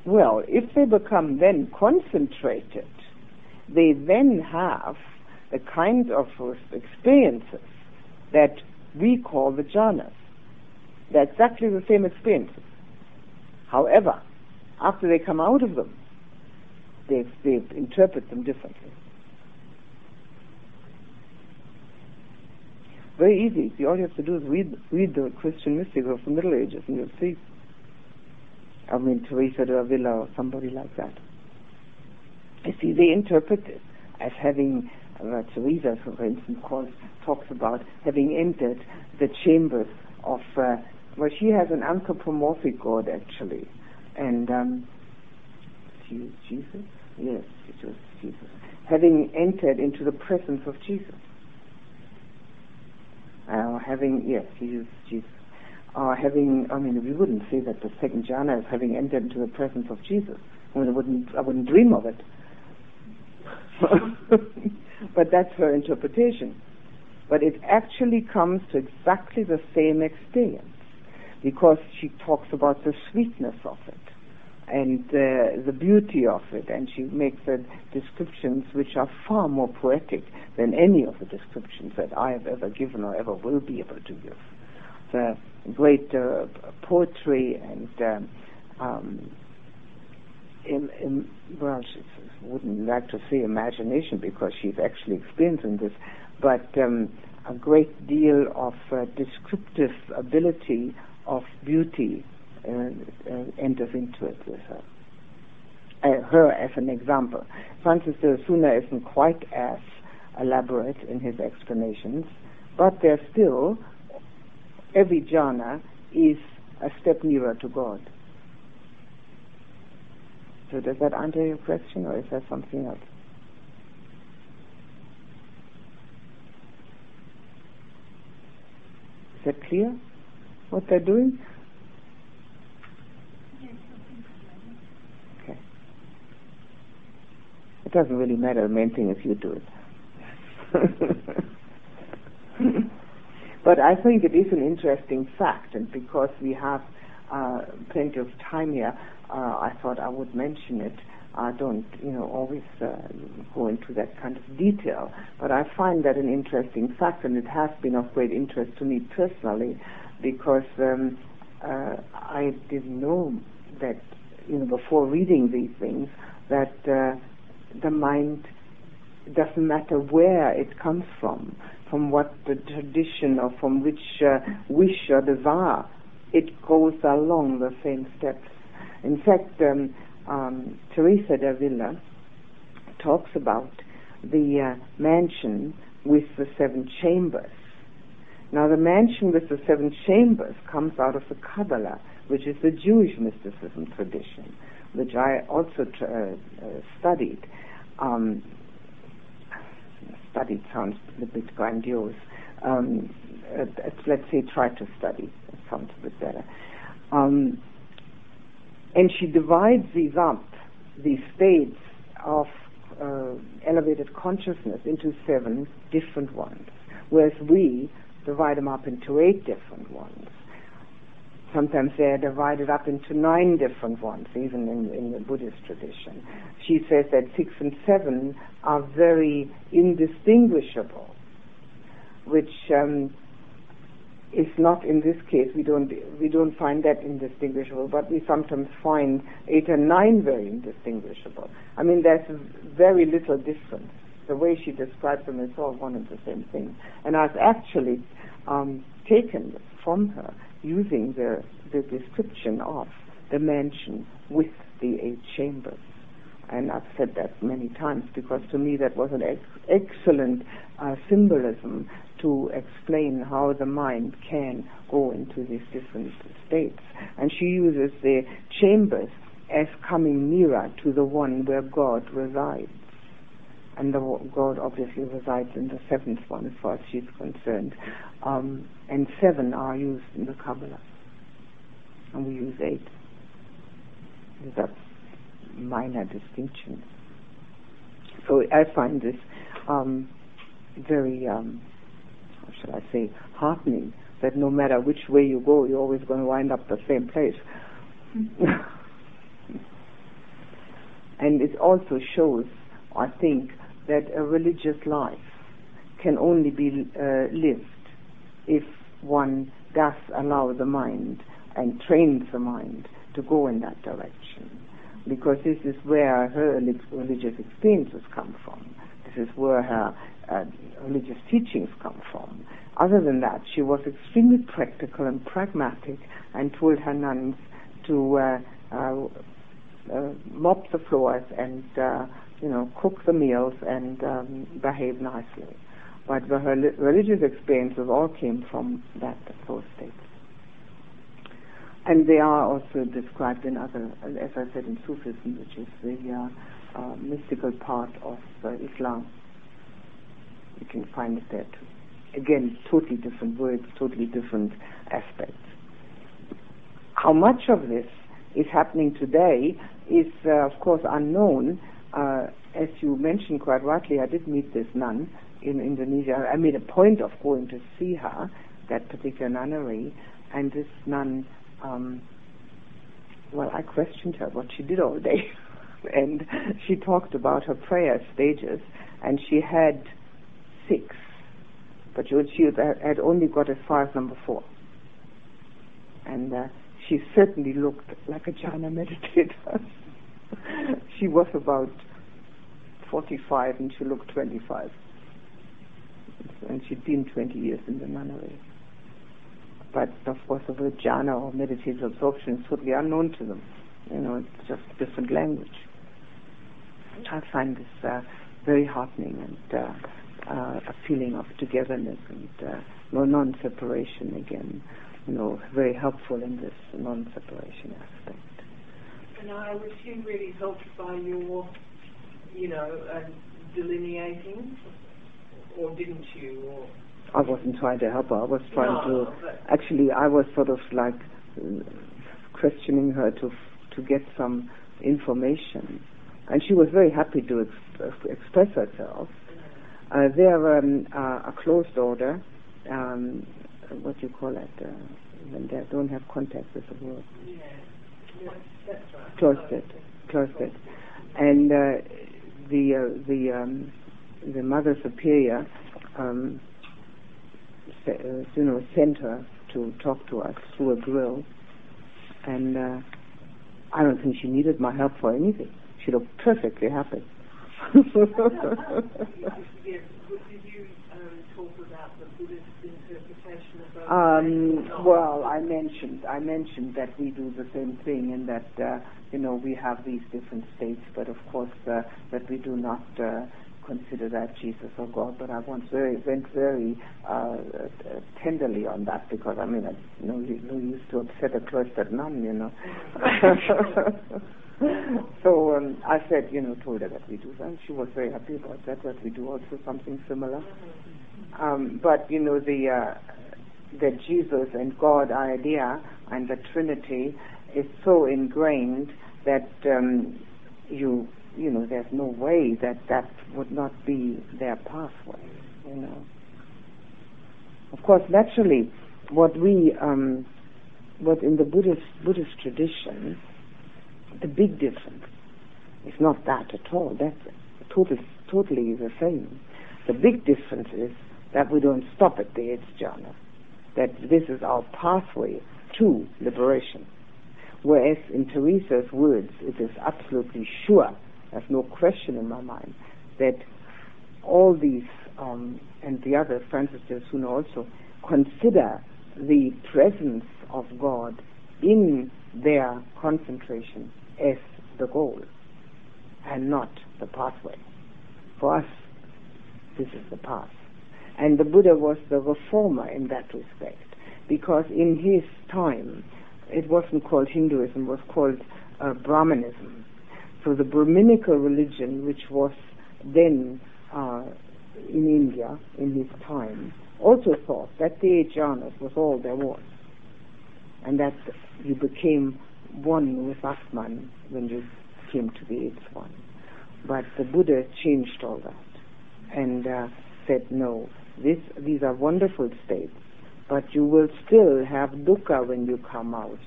Well, if they become then concentrated, they then have the kind of experiences that we call the jhanas. They're exactly the same experiences. However, after they come out of them, they, they interpret them differently. Very easy. All you have to do is read, read the Christian mystics of the Middle Ages and you'll see. I mean, Teresa de Avila or somebody like that. You see, they interpret it as having, uh, Teresa, for instance, calls, talks about having entered the chambers of, uh, well, she has an anthropomorphic god actually. And, um, Jesus? Yes, it was Jesus. Having entered into the presence of Jesus. Uh, having, yes, he Jesus. Uh, having, I mean, we wouldn't say that the second jhana is having entered into the presence of Jesus. I mean, I wouldn't, I wouldn't dream of it. but that's her interpretation. But it actually comes to exactly the same experience because she talks about the sweetness of it and uh, the beauty of it, and she makes the descriptions which are far more poetic than any of the descriptions that I have ever given or ever will be able to give. The great uh, poetry and um, um, well, she wouldn't like to say imagination because she's actually experiencing this, but um, a great deal of uh, descriptive ability of beauty uh, uh, enters into it with her. Uh, her as an example. Francis de Osuna isn't quite as elaborate in his explanations, but there's still, every jhana is a step nearer to God. So does that answer your question, or is there something else? Is that clear? What they're doing? Okay. It doesn't really matter. The main thing is you do it. but I think it is an interesting fact, and because we have uh, plenty of time here, I thought I would mention it. I don't, you know, always uh, go into that kind of detail, but I find that an interesting fact, and it has been of great interest to me personally, because um, uh, I didn't know that, you know, before reading these things, that uh, the mind doesn't matter where it comes from, from what the tradition or from which uh, wish or desire, it goes along the same steps. In fact, um, um, Teresa talks about the uh, mansion with the seven chambers. Now, the mansion with the seven chambers comes out of the Kabbalah, which is the Jewish mysticism tradition, which I also uh, uh, studied. Um, studied sounds a bit grandiose. Um, uh, let's say try to study. It sounds a bit better. Um, and she divides these up, these states of uh, elevated consciousness, into seven different ones, whereas we divide them up into eight different ones. Sometimes they are divided up into nine different ones, even in, in the Buddhist tradition. She says that six and seven are very indistinguishable, which um, is not in this case. We don't we don't find that indistinguishable, but we sometimes find eight and nine very indistinguishable. I mean, there's very little difference. The way she describes them is all one and the same thing. And I've actually um, taken from her using the the description of the mansion with the eight chambers. And I've said that many times because to me that was an ex- excellent uh, symbolism to explain how the mind can go into these different states. And she uses the chambers as coming nearer to the one where God resides. And the, God obviously resides in the seventh one as far as she's concerned. Um, and seven are used in the Kabbalah. And we use eight. That's minor distinction. So I find this um, very um, shall I say, heartening that no matter which way you go, you're always going to wind up the same place. And it also shows, I think, that a religious life can only be uh, lived if one does allow the mind and trains the mind to go in that direction. Because this is where her religious experiences come from. This is where her uh, religious teachings come from. Other than that, she was extremely practical and pragmatic and told her nuns to uh, uh, uh, mop the floors and uh, you know cook the meals and um, behave nicely. But her religious experiences all came from that those states. And they are also described in other, as I said, in Sufism, which is the uh, mystical part of Islam. You can find it there too. Again, totally different words, totally different aspects. How much of this is happening today is, uh, of course, unknown. Uh, as you mentioned quite rightly, I did meet this nun in Indonesia. I made a point of going to see her, that particular nunnery, and this nun, um, well, I questioned her what she did all day. and she talked about her prayer stages, and she had six, but she had only got as far as number four. And uh, she certainly looked like a jhana meditator. she was about 45 and she looked 25. And she'd been 20 years in the nunnery. But of course, the word jhana or meditative absorption is totally unknown to them. You know, it's just a different language. I find this uh, very heartening and uh, uh, a feeling of togetherness and uh, non-separation again you know, very helpful in this non-separation aspect. And I assume really helped by your, you know, uh, delineating, or didn't you? Or I wasn't trying to help her. I was trying no, to. Actually, I was sort of like questioning her to to get some information, and she was very happy to ex- express herself. Uh, they're um, uh, a closed order. Um, what you call it, uh, when they don't have contact with the world. Yeah. That's right. Cloistered, and uh, the uh, the um, the mother superior, um, uh, you know, sent her to talk to us through a grill, and I don't think she needed my help for anything. She looked perfectly happy. Um, well, I mentioned I mentioned that we do the same thing, and that uh, you know we have these different states, but of course uh, that we do not uh, consider that Jesus or God. But I once very went very uh, tenderly on that because I mean, I, you, you used to upset a cloistered nun, you know. so um, I said, you know, told her that we do that. And she was very happy about that. That we do also something similar. Um, but you know, the uh, the Jesus and God idea and the Trinity is so ingrained that um, you you know there's no way that that would not be their pathway. You know. Of course, naturally, what we um, what in the Buddhist Buddhist tradition, the big difference is not that at all. That's totally totally the same. The big difference is that we don't stop at the eighth jhana that this is our pathway to liberation. Whereas in Teresa's words, it is absolutely sure, there's no question in my mind, that all these, um, and the other Francis de Osuna also, consider the presence of God in their concentration as the goal and not the pathway. For us, this is the path. And the Buddha was the reformer in that respect, because in his time, it wasn't called Hinduism, it was called uh, Brahmanism. So the Brahminical religion, which was then uh, in India in his time, also thought that the jhanas was all there was, and that you became one with Atman when you came to the eighth one. But the Buddha changed all that and uh, said, no, this, these are wonderful states, but you will still have dukkha when you come out.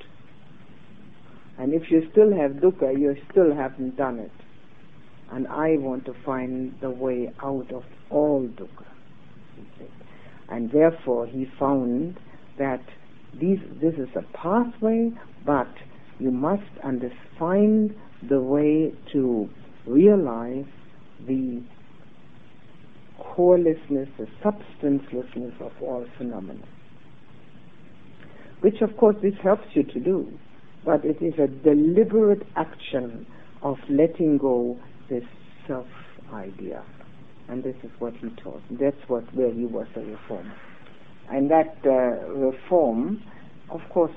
And if you still have dukkha, you still haven't done it. and I want to find the way out of all dukkha. And therefore he found that these, this is a pathway, but you must under, find the way to realize the corelessness, the substancelessness of all phenomena. Which of course this helps you to do, but it is a deliberate action of letting go this self idea. And this is what he taught. That's what where he was a reformer. And that uh, reform, of course,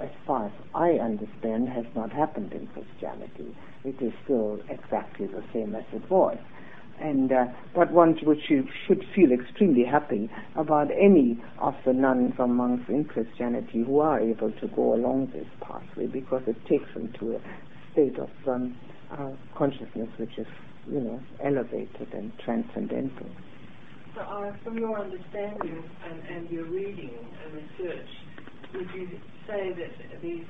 as far as I understand, has not happened in Christianity. It is still exactly the same as it was. And uh, but one which you should feel extremely happy about any of the nuns or monks in Christianity who are able to go along this pathway because it takes them to a state of um, uh, consciousness which is, you know, elevated and transcendental. So, uh, from your understanding and, and your reading and research, would you say that these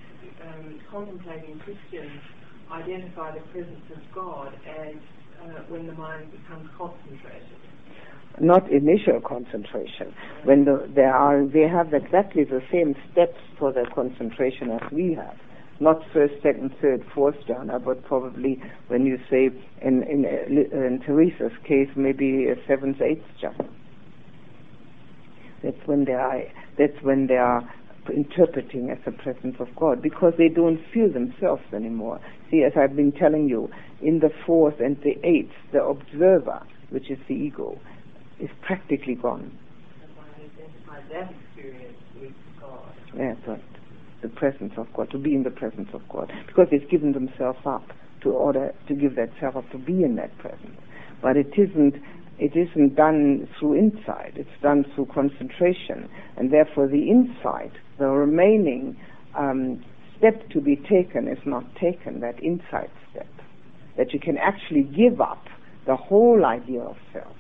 um, contemplating Christians identify the presence of God as uh, when the mind becomes concentrated? Not initial concentration. When the, they are, they have exactly the same steps for their concentration as we have not first, second, third, fourth jhana, but probably when you say in in, in Teresa's case, maybe a seventh, eighth jhana. That's when they are. That's when they are interpreting as the presence of God because they don't feel themselves anymore. See, as I've been telling you, in the fourth and the eighth, the observer, which is the ego, is practically gone. Yes, right the presence of God, to be in the presence of God, because they've given themselves up to order to give that self up to be in that presence. But it isn't it isn't done through insight, it's done through concentration. And therefore the insight, the remaining um, step to be taken is not taken, that insight step. That you can actually give up the whole idea of self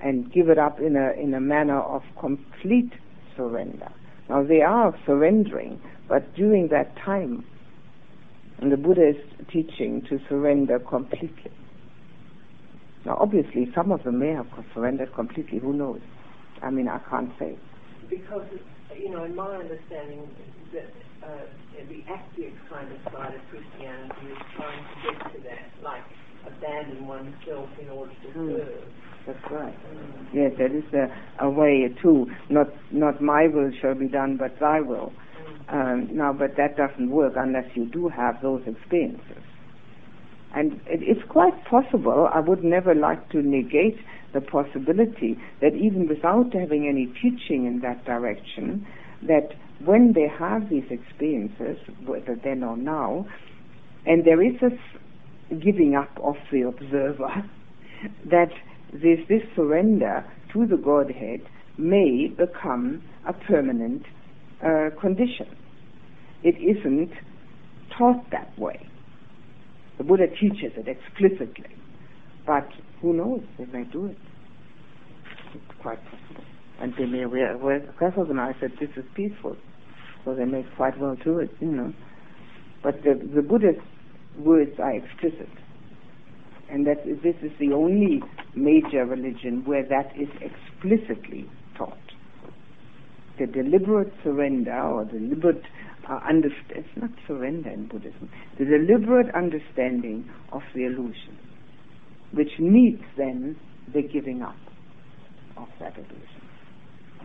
and give it up in a in a manner of complete surrender. Now they are surrendering, but during that time, and the Buddha is teaching to surrender completely. Now obviously some of them may have surrendered completely, who knows? I mean, I can't say. Because, you know, in my understanding, that uh, the active kind of side of Christianity is trying to get to that, like abandon oneself in order to mm. serve. That's right. Yes, that is a, a way too. Not not my will shall be done, but Thy will. Um, now, but that doesn't work unless you do have those experiences. And it, it's quite possible. I would never like to negate the possibility that even without having any teaching in that direction, that when they have these experiences, whether then or now, and there is this giving up of the observer, that this, this surrender to the Godhead may become a permanent uh, condition. It isn't taught that way. The Buddha teaches it explicitly, but who knows? They may do it. It's quite possible. And they may, I said, this is peaceful. So they may quite well do it, you know. But the, the Buddha's words are explicit and that this is the only major religion where that is explicitly taught. The deliberate surrender or deliberate uh, understand, it's not surrender in Buddhism, the deliberate understanding of the illusion, which needs then the giving up of that illusion.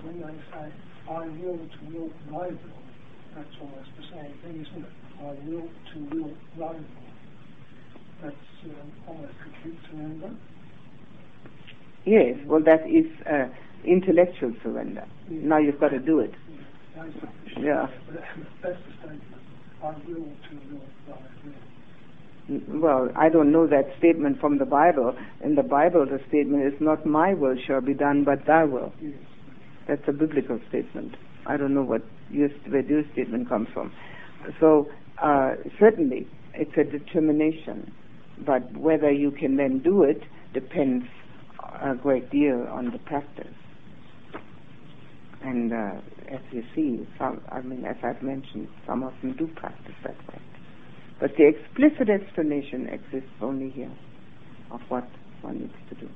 When they say, I will to will thy will, that's almost the same thing, isn't it? I will to will thy will that's uh, almost complete surrender. Yes, well, that is uh, intellectual surrender. Yes. Now you've got to do it. Yeah. Well, I don't know that statement from the Bible. In the Bible, the statement is not my will shall be done, but thy will. That's a biblical statement. I don't know what your, where your statement comes from. So, uh, certainly, it's a determination but whether you can then do it depends a great deal on the practice. And uh, as you see, some, I mean, as I've mentioned, some of them do practice that way. But the explicit explanation exists only here of what one needs to do.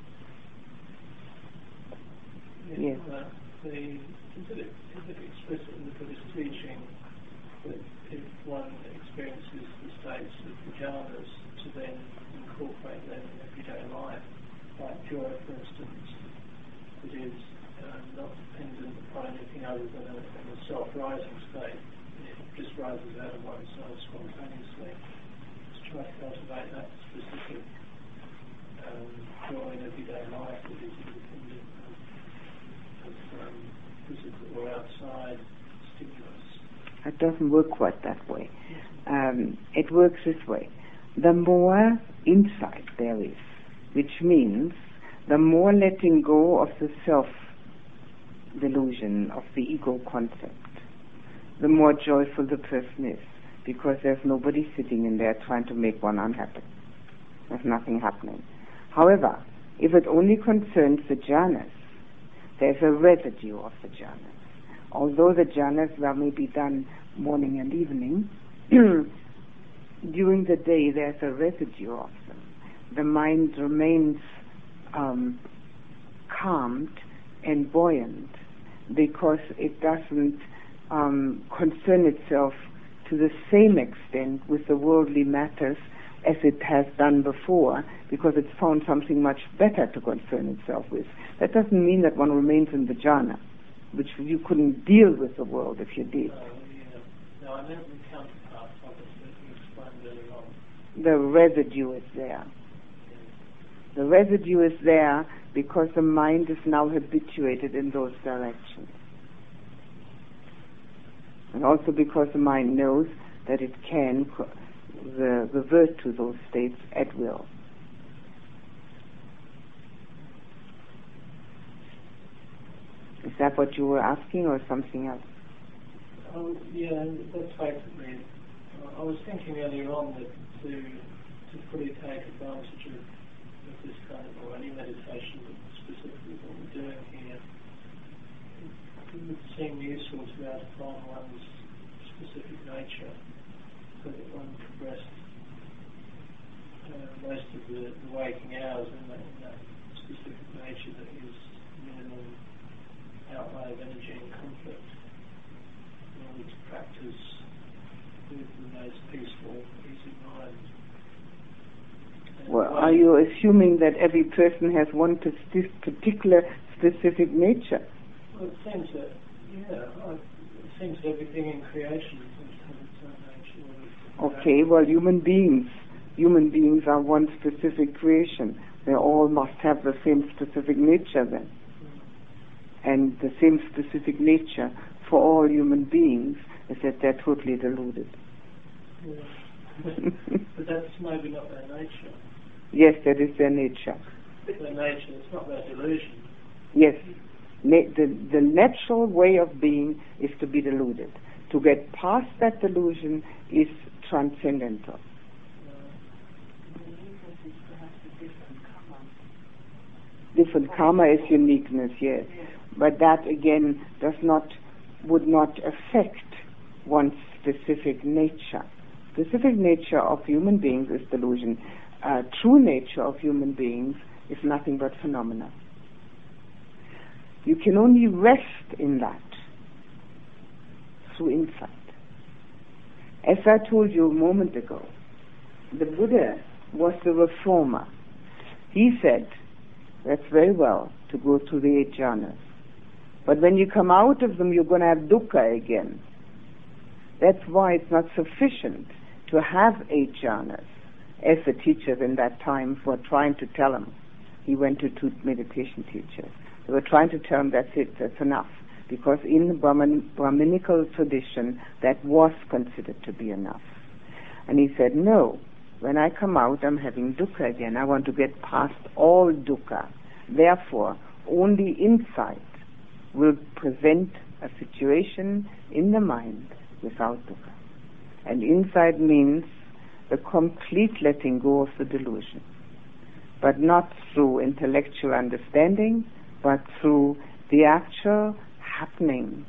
Yes. Uh, the, is, it, is it explicit in the Buddhist teaching that if one experiences the states of the jhanas to then incorporate them in everyday life, like joy, for instance, that is not dependent upon anything other than a, a self-rising state. It just rises out of oneself spontaneously. Just try to cultivate that specific um, joy in everyday life that is independent of, of um, physical or outside stimulus. It doesn't work quite that way. Um, it works this way. The more insight there is, which means the more letting go of the self delusion of the ego concept, the more joyful the person is because there's nobody sitting in there trying to make one unhappy. There's nothing happening. However, if it only concerns the jhanas, there's a residue of the jhanas. Although the jhanas well, may be done morning and evening, during the day there's a residue of them. The mind remains um, calmed and buoyant because it doesn't um, concern itself to the same extent with the worldly matters as it has done before because it's found something much better to concern itself with. That doesn't mean that one remains in the jhana, which you couldn't deal with the world if you did. The residue is there. The residue is there because the mind is now habituated in those directions. And also because the mind knows that it can the, revert to those states at will. Is that what you were asking or something else? Oh, yeah, that's basically. I was thinking earlier on that to, to fully take advantage of this kind or any meditation, specifically what we're doing here, it would seem useful to be able to find one's specific nature so that one progressed uh, most of the, the waking hours in that, in that specific nature that is minimum outlay of energy and conflict in order to practice with the most peaceful, easy mind. Well, are you assuming that every person has one particular specific nature? Well, it seems that, yeah, it seems that everything in creation seems to have its nature. Okay, well, human beings, human beings are one specific creation. They all must have the same specific nature then. Hmm. And the same specific nature for all human beings is that they're totally deluded. Yeah. but that's maybe not their nature. Yes, that is their nature. Their nature, it's not their delusion. Yes. Na- the, the natural way of being is to be deluded. To get past that delusion is transcendental. Different karma is uniqueness, yes. But that again does not, would not affect one's specific nature. Specific nature of human beings is delusion uh, true nature of human beings is nothing but phenomena. You can only rest in that through insight. As I told you a moment ago, the Buddha was the reformer. He said, that's very well to go through the eight jhanas. But when you come out of them, you're going to have dukkha again. That's why it's not sufficient to have eight jhanas as the teachers in that time were trying to tell him. He went to two meditation teachers. They were trying to tell him that's it, that's enough. Because in the Brahmin, Brahminical tradition, that was considered to be enough. And he said, no, when I come out, I'm having dukkha again. I want to get past all dukkha. Therefore, only insight will present a situation in the mind without dukkha. And insight means the complete letting go of the delusion. But not through intellectual understanding, but through the actual happening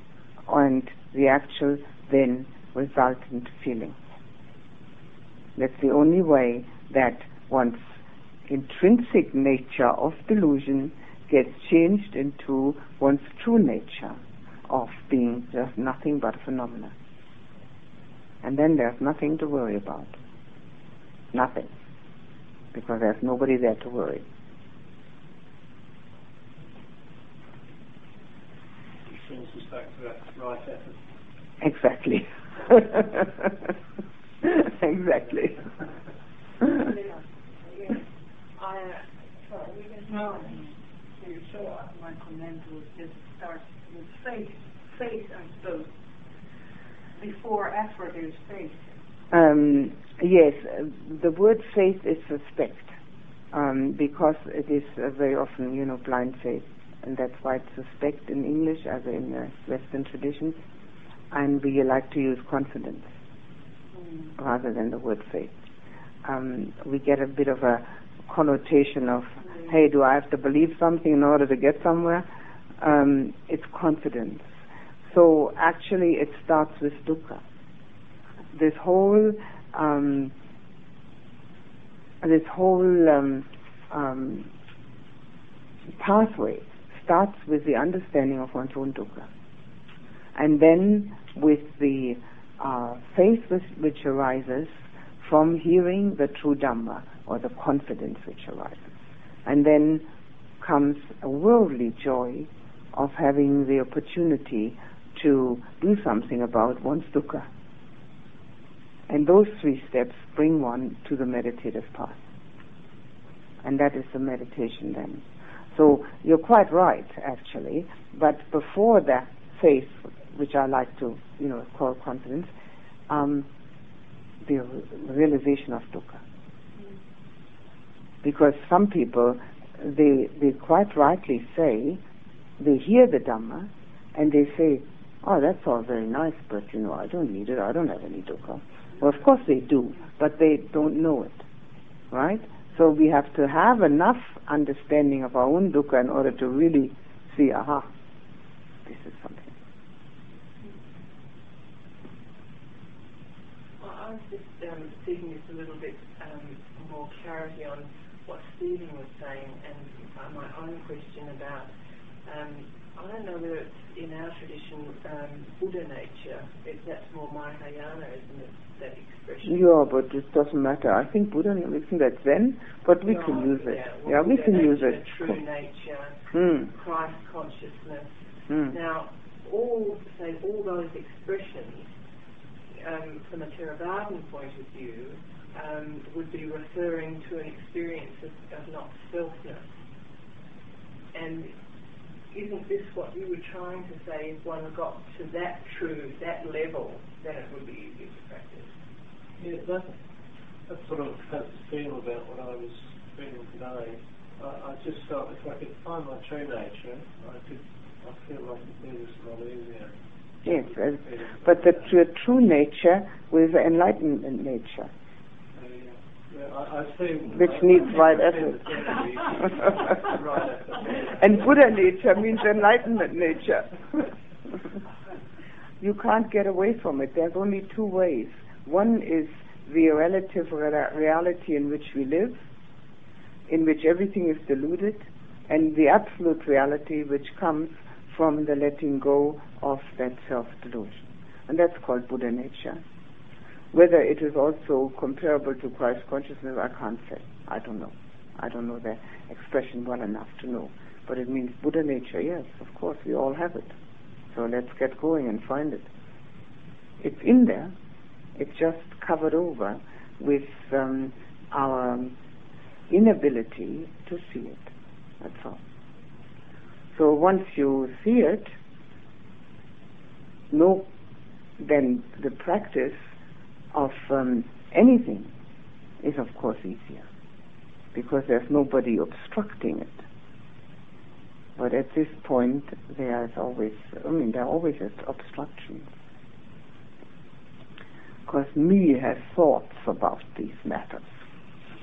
and the actual then resultant feeling. That's the only way that one's intrinsic nature of delusion gets changed into one's true nature of being just nothing but a phenomena. And then there's nothing to worry about. Nothing. Because there's nobody there to worry. back to that right effort. Exactly. exactly. I, uh, no, so my comment was just start with faith, faith, I suppose. Before effort is faith. Um, yes, the word faith is suspect um, because it is uh, very often, you know, blind faith, and that's why it's suspect in English as in the Western traditions, and we like to use confidence mm. rather than the word faith. Um, we get a bit of a connotation of, mm. hey, do I have to believe something in order to get somewhere? Um, it's confidence. So actually, it starts with dukkha. This whole um, this whole um, um, pathway starts with the understanding of one's own dukkha, and then with the uh, faith which which arises from hearing the true Dhamma or the confidence which arises, and then comes a worldly joy of having the opportunity to do something about one's dukkha. And those three steps bring one to the meditative path. And that is the meditation then. So you're quite right, actually. But before that faith, which I like to, you know, call confidence, um, the realization of dukkha. Because some people, they, they quite rightly say, they hear the Dhamma, and they say, oh, that's all very nice, but, you know, I don't need it, I don't have any dukkha. Well, of course they do, but they don't know it, right? So we have to have enough understanding of our own dukkha in order to really see, aha, this is something. Well, I just um, seeking just a little bit um, more clarity on what Stephen was saying and my own question about um, I don't know whether it's in our tradition um, Buddha nature. It, that's more Mahayana, isn't it? That expression. Yeah, but it doesn't matter. I think Buddha, think that's Zen, but we no, can use it. Yeah, well, yeah we can use it. True nature, mm. Christ consciousness. Mm. Now, all say all those expressions, um, from a Theravadan point of view, um, would be referring to an experience of, of not selfness. And isn't this what you were trying to say? If one got to that true, that level, then it would be easier to practice. Yeah, that, that's sort of how to feel about what I was feeling today. I, I just felt if I could find my true nature, I could. I feel like it do this a lot easier. Yes, but the true, true nature with enlightenment nature. Which needs right effort. and Buddha nature means enlightenment nature. you can't get away from it. There's only two ways. One is the relative reality in which we live, in which everything is deluded, and the absolute reality which comes from the letting go of that self delusion. And that's called Buddha nature. Whether it is also comparable to Christ consciousness, I can't say. I don't know. I don't know the expression well enough to know. But it means Buddha nature, yes, of course, we all have it. So let's get going and find it. It's in there. It's just covered over with um, our inability to see it. That's all. So once you see it, no, then the practice of um, anything is of course easier because there's nobody obstructing it. But at this point, there is always, I mean, there are always obstructions. Because me has thoughts about these matters.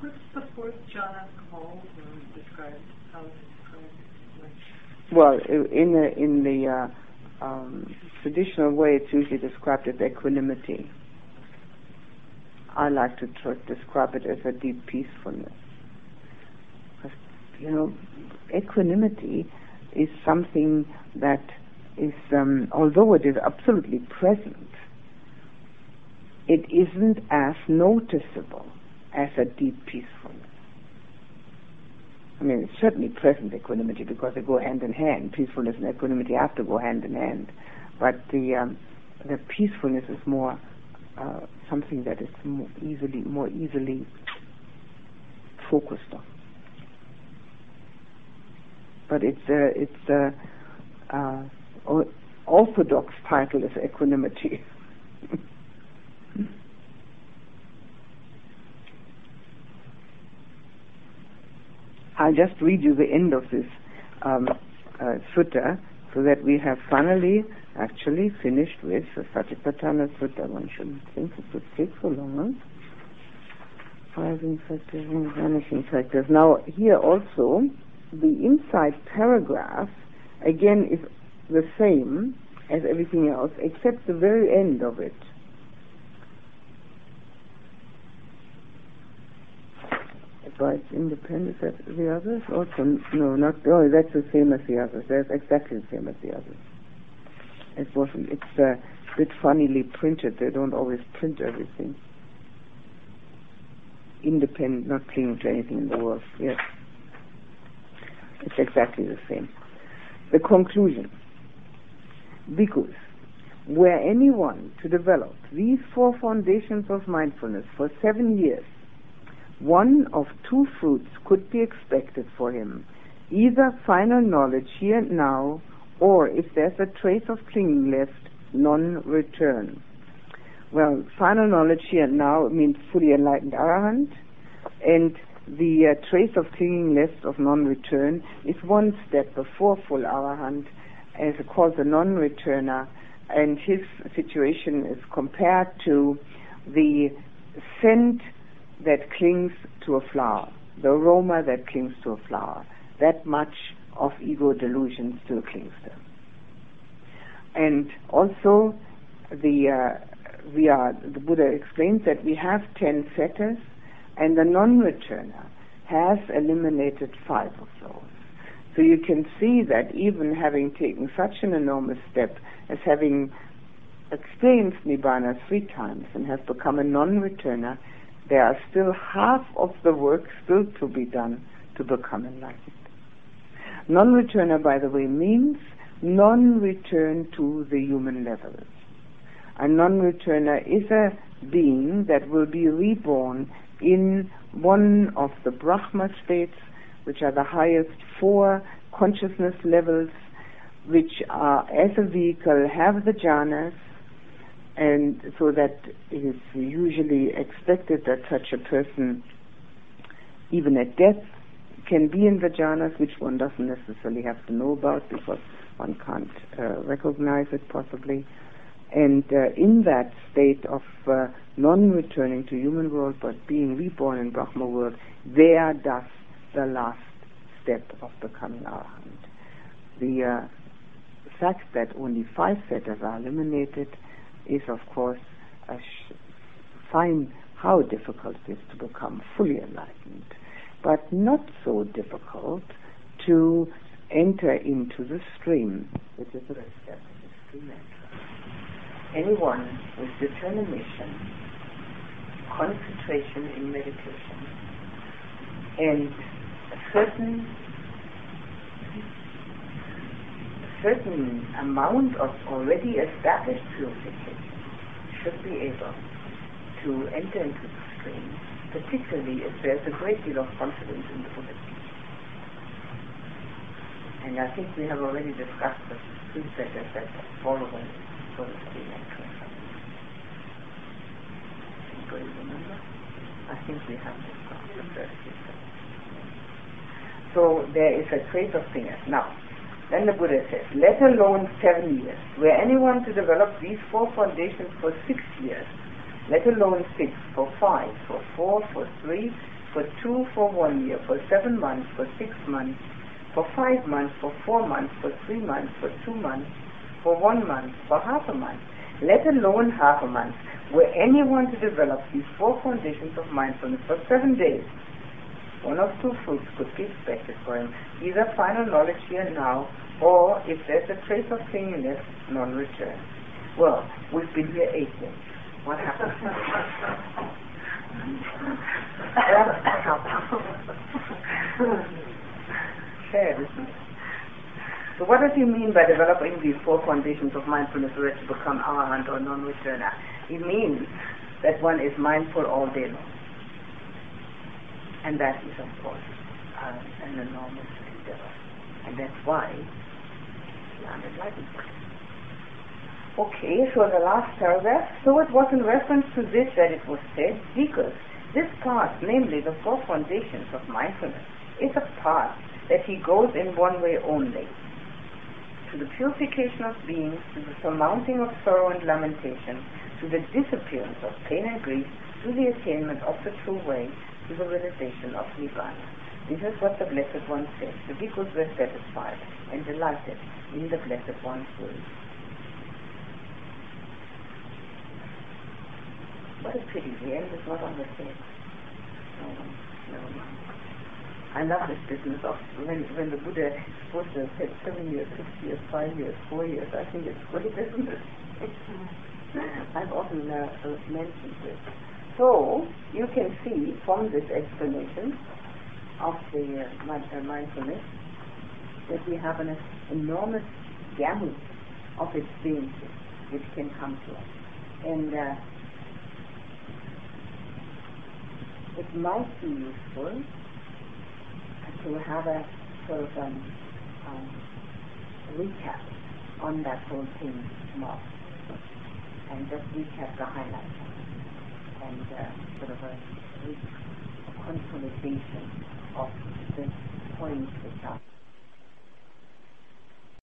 What's the fourth jhana called or described? How is it described? Well, in the, in the uh, um, traditional way, it's usually described as equanimity. I like to tr- describe it as a deep peacefulness. You know, equanimity is something that is, um, although it is absolutely present, it isn't as noticeable as a deep peacefulness. I mean, it's certainly present equanimity because they go hand in hand. Peacefulness and equanimity have to go hand in hand. But the um, the peacefulness is more uh, something that is more easily more easily focused on. But it's a it's a uh, orthodox title is equanimity. I'll just read you the end of this um, uh, sutta so that we have finally actually finished with the Satipatthana Sutta. One shouldn't think it would take so long. Rising factors and vanishing factors. Now, here also, the inside paragraph again is the same as everything else except the very end of it. But independent as the others? Also, no, not, oh, that's the same as the others. That's exactly the same as the others. It wasn't, it's a bit funnily printed. They don't always print everything. Independent, not clinging to anything in the world. Yes. It's exactly the same. The conclusion. Because were anyone to develop these four foundations of mindfulness for seven years, one of two fruits could be expected for him either final knowledge here and now, or if there's a trace of clinging left, non return. Well, final knowledge here and now means fully enlightened arahant, and the uh, trace of clinging left of non return is one step before full arahant, as called the non returner, and his situation is compared to the scent that clings to a flower, the aroma that clings to a flower. That much of ego delusion still clings there. And also, the uh, we are the Buddha explains that we have ten fetters, and the non-returner has eliminated five of those. So you can see that even having taken such an enormous step as having experienced Nibbana three times and have become a non-returner, there are still half of the work still to be done to become enlightened. Non-returner, by the way, means non-return to the human level. A non-returner is a being that will be reborn in one of the Brahma states, which are the highest four consciousness levels, which are, as a vehicle, have the jhanas, and so that is usually expected that such a person, even at death, can be in the jhanas, which one doesn't necessarily have to know about because one can't uh, recognize it possibly. And uh, in that state of uh, non-returning to human world but being reborn in Brahma world, there does the last step of becoming arahant. The uh, fact that only five fetters are eliminated is, of course, a sign how difficult it is to become fully enlightened, but not so difficult to enter into the stream, which is the step of the stream entrance. Anyone with determination, concentration in meditation, and a certain certain amount of already established purification should be able to enter into the stream, particularly if there's a great deal of confidence in the teaching. And I think we have already discussed the three factors that follow the stream entrance. Anybody remember? I think we have discussed the first So there is a trace of fingers. Now, then the Buddha says, let alone seven years. Were anyone to develop these four foundations for six years, let alone six, for five, for four, for three, for two, for one year, for seven months, for six months, for five months, for four months, for three months, for two months, for one month, for half a month, let alone half a month, were anyone to develop these four foundations of mindfulness for seven days, one of two fruits could be expected for him, either final knowledge here now, or if there's a trace of clinging non-return. Well, we've been here eight days. What happened? Sad, isn't it? So what does he mean by developing these four conditions of mindfulness so as to become arahant or non-returner? It means that one is mindful all day long. And that is, of course, uh, an enormous endeavor. And that's why. Okay, so the last paragraph. So it was in reference to this that it was said, because this path, namely the four foundations of mindfulness, is a path that he goes in one way only. To the purification of beings, to the surmounting of sorrow and lamentation, to the disappearance of pain and grief, to the attainment of the true way, to the realization of Nibbana. This is what the Blessed One said. The bhikkhus were satisfied and delighted in the Blessed One's words. What a pity, the end is not on the stage. No, mind. I love this business of when, when the Buddha have said seven years, six years, five years, four years. I think it's great, isn't it? I've often uh, mentioned this. So, you can see from this explanation of the uh, uh, mindfulness that we have an enormous gamut of experiences which can come to us. And uh, it might be useful to have a sort of um, um, recap on that whole thing tomorrow and just recap the highlights and uh, sort of a, a consolidation of points which are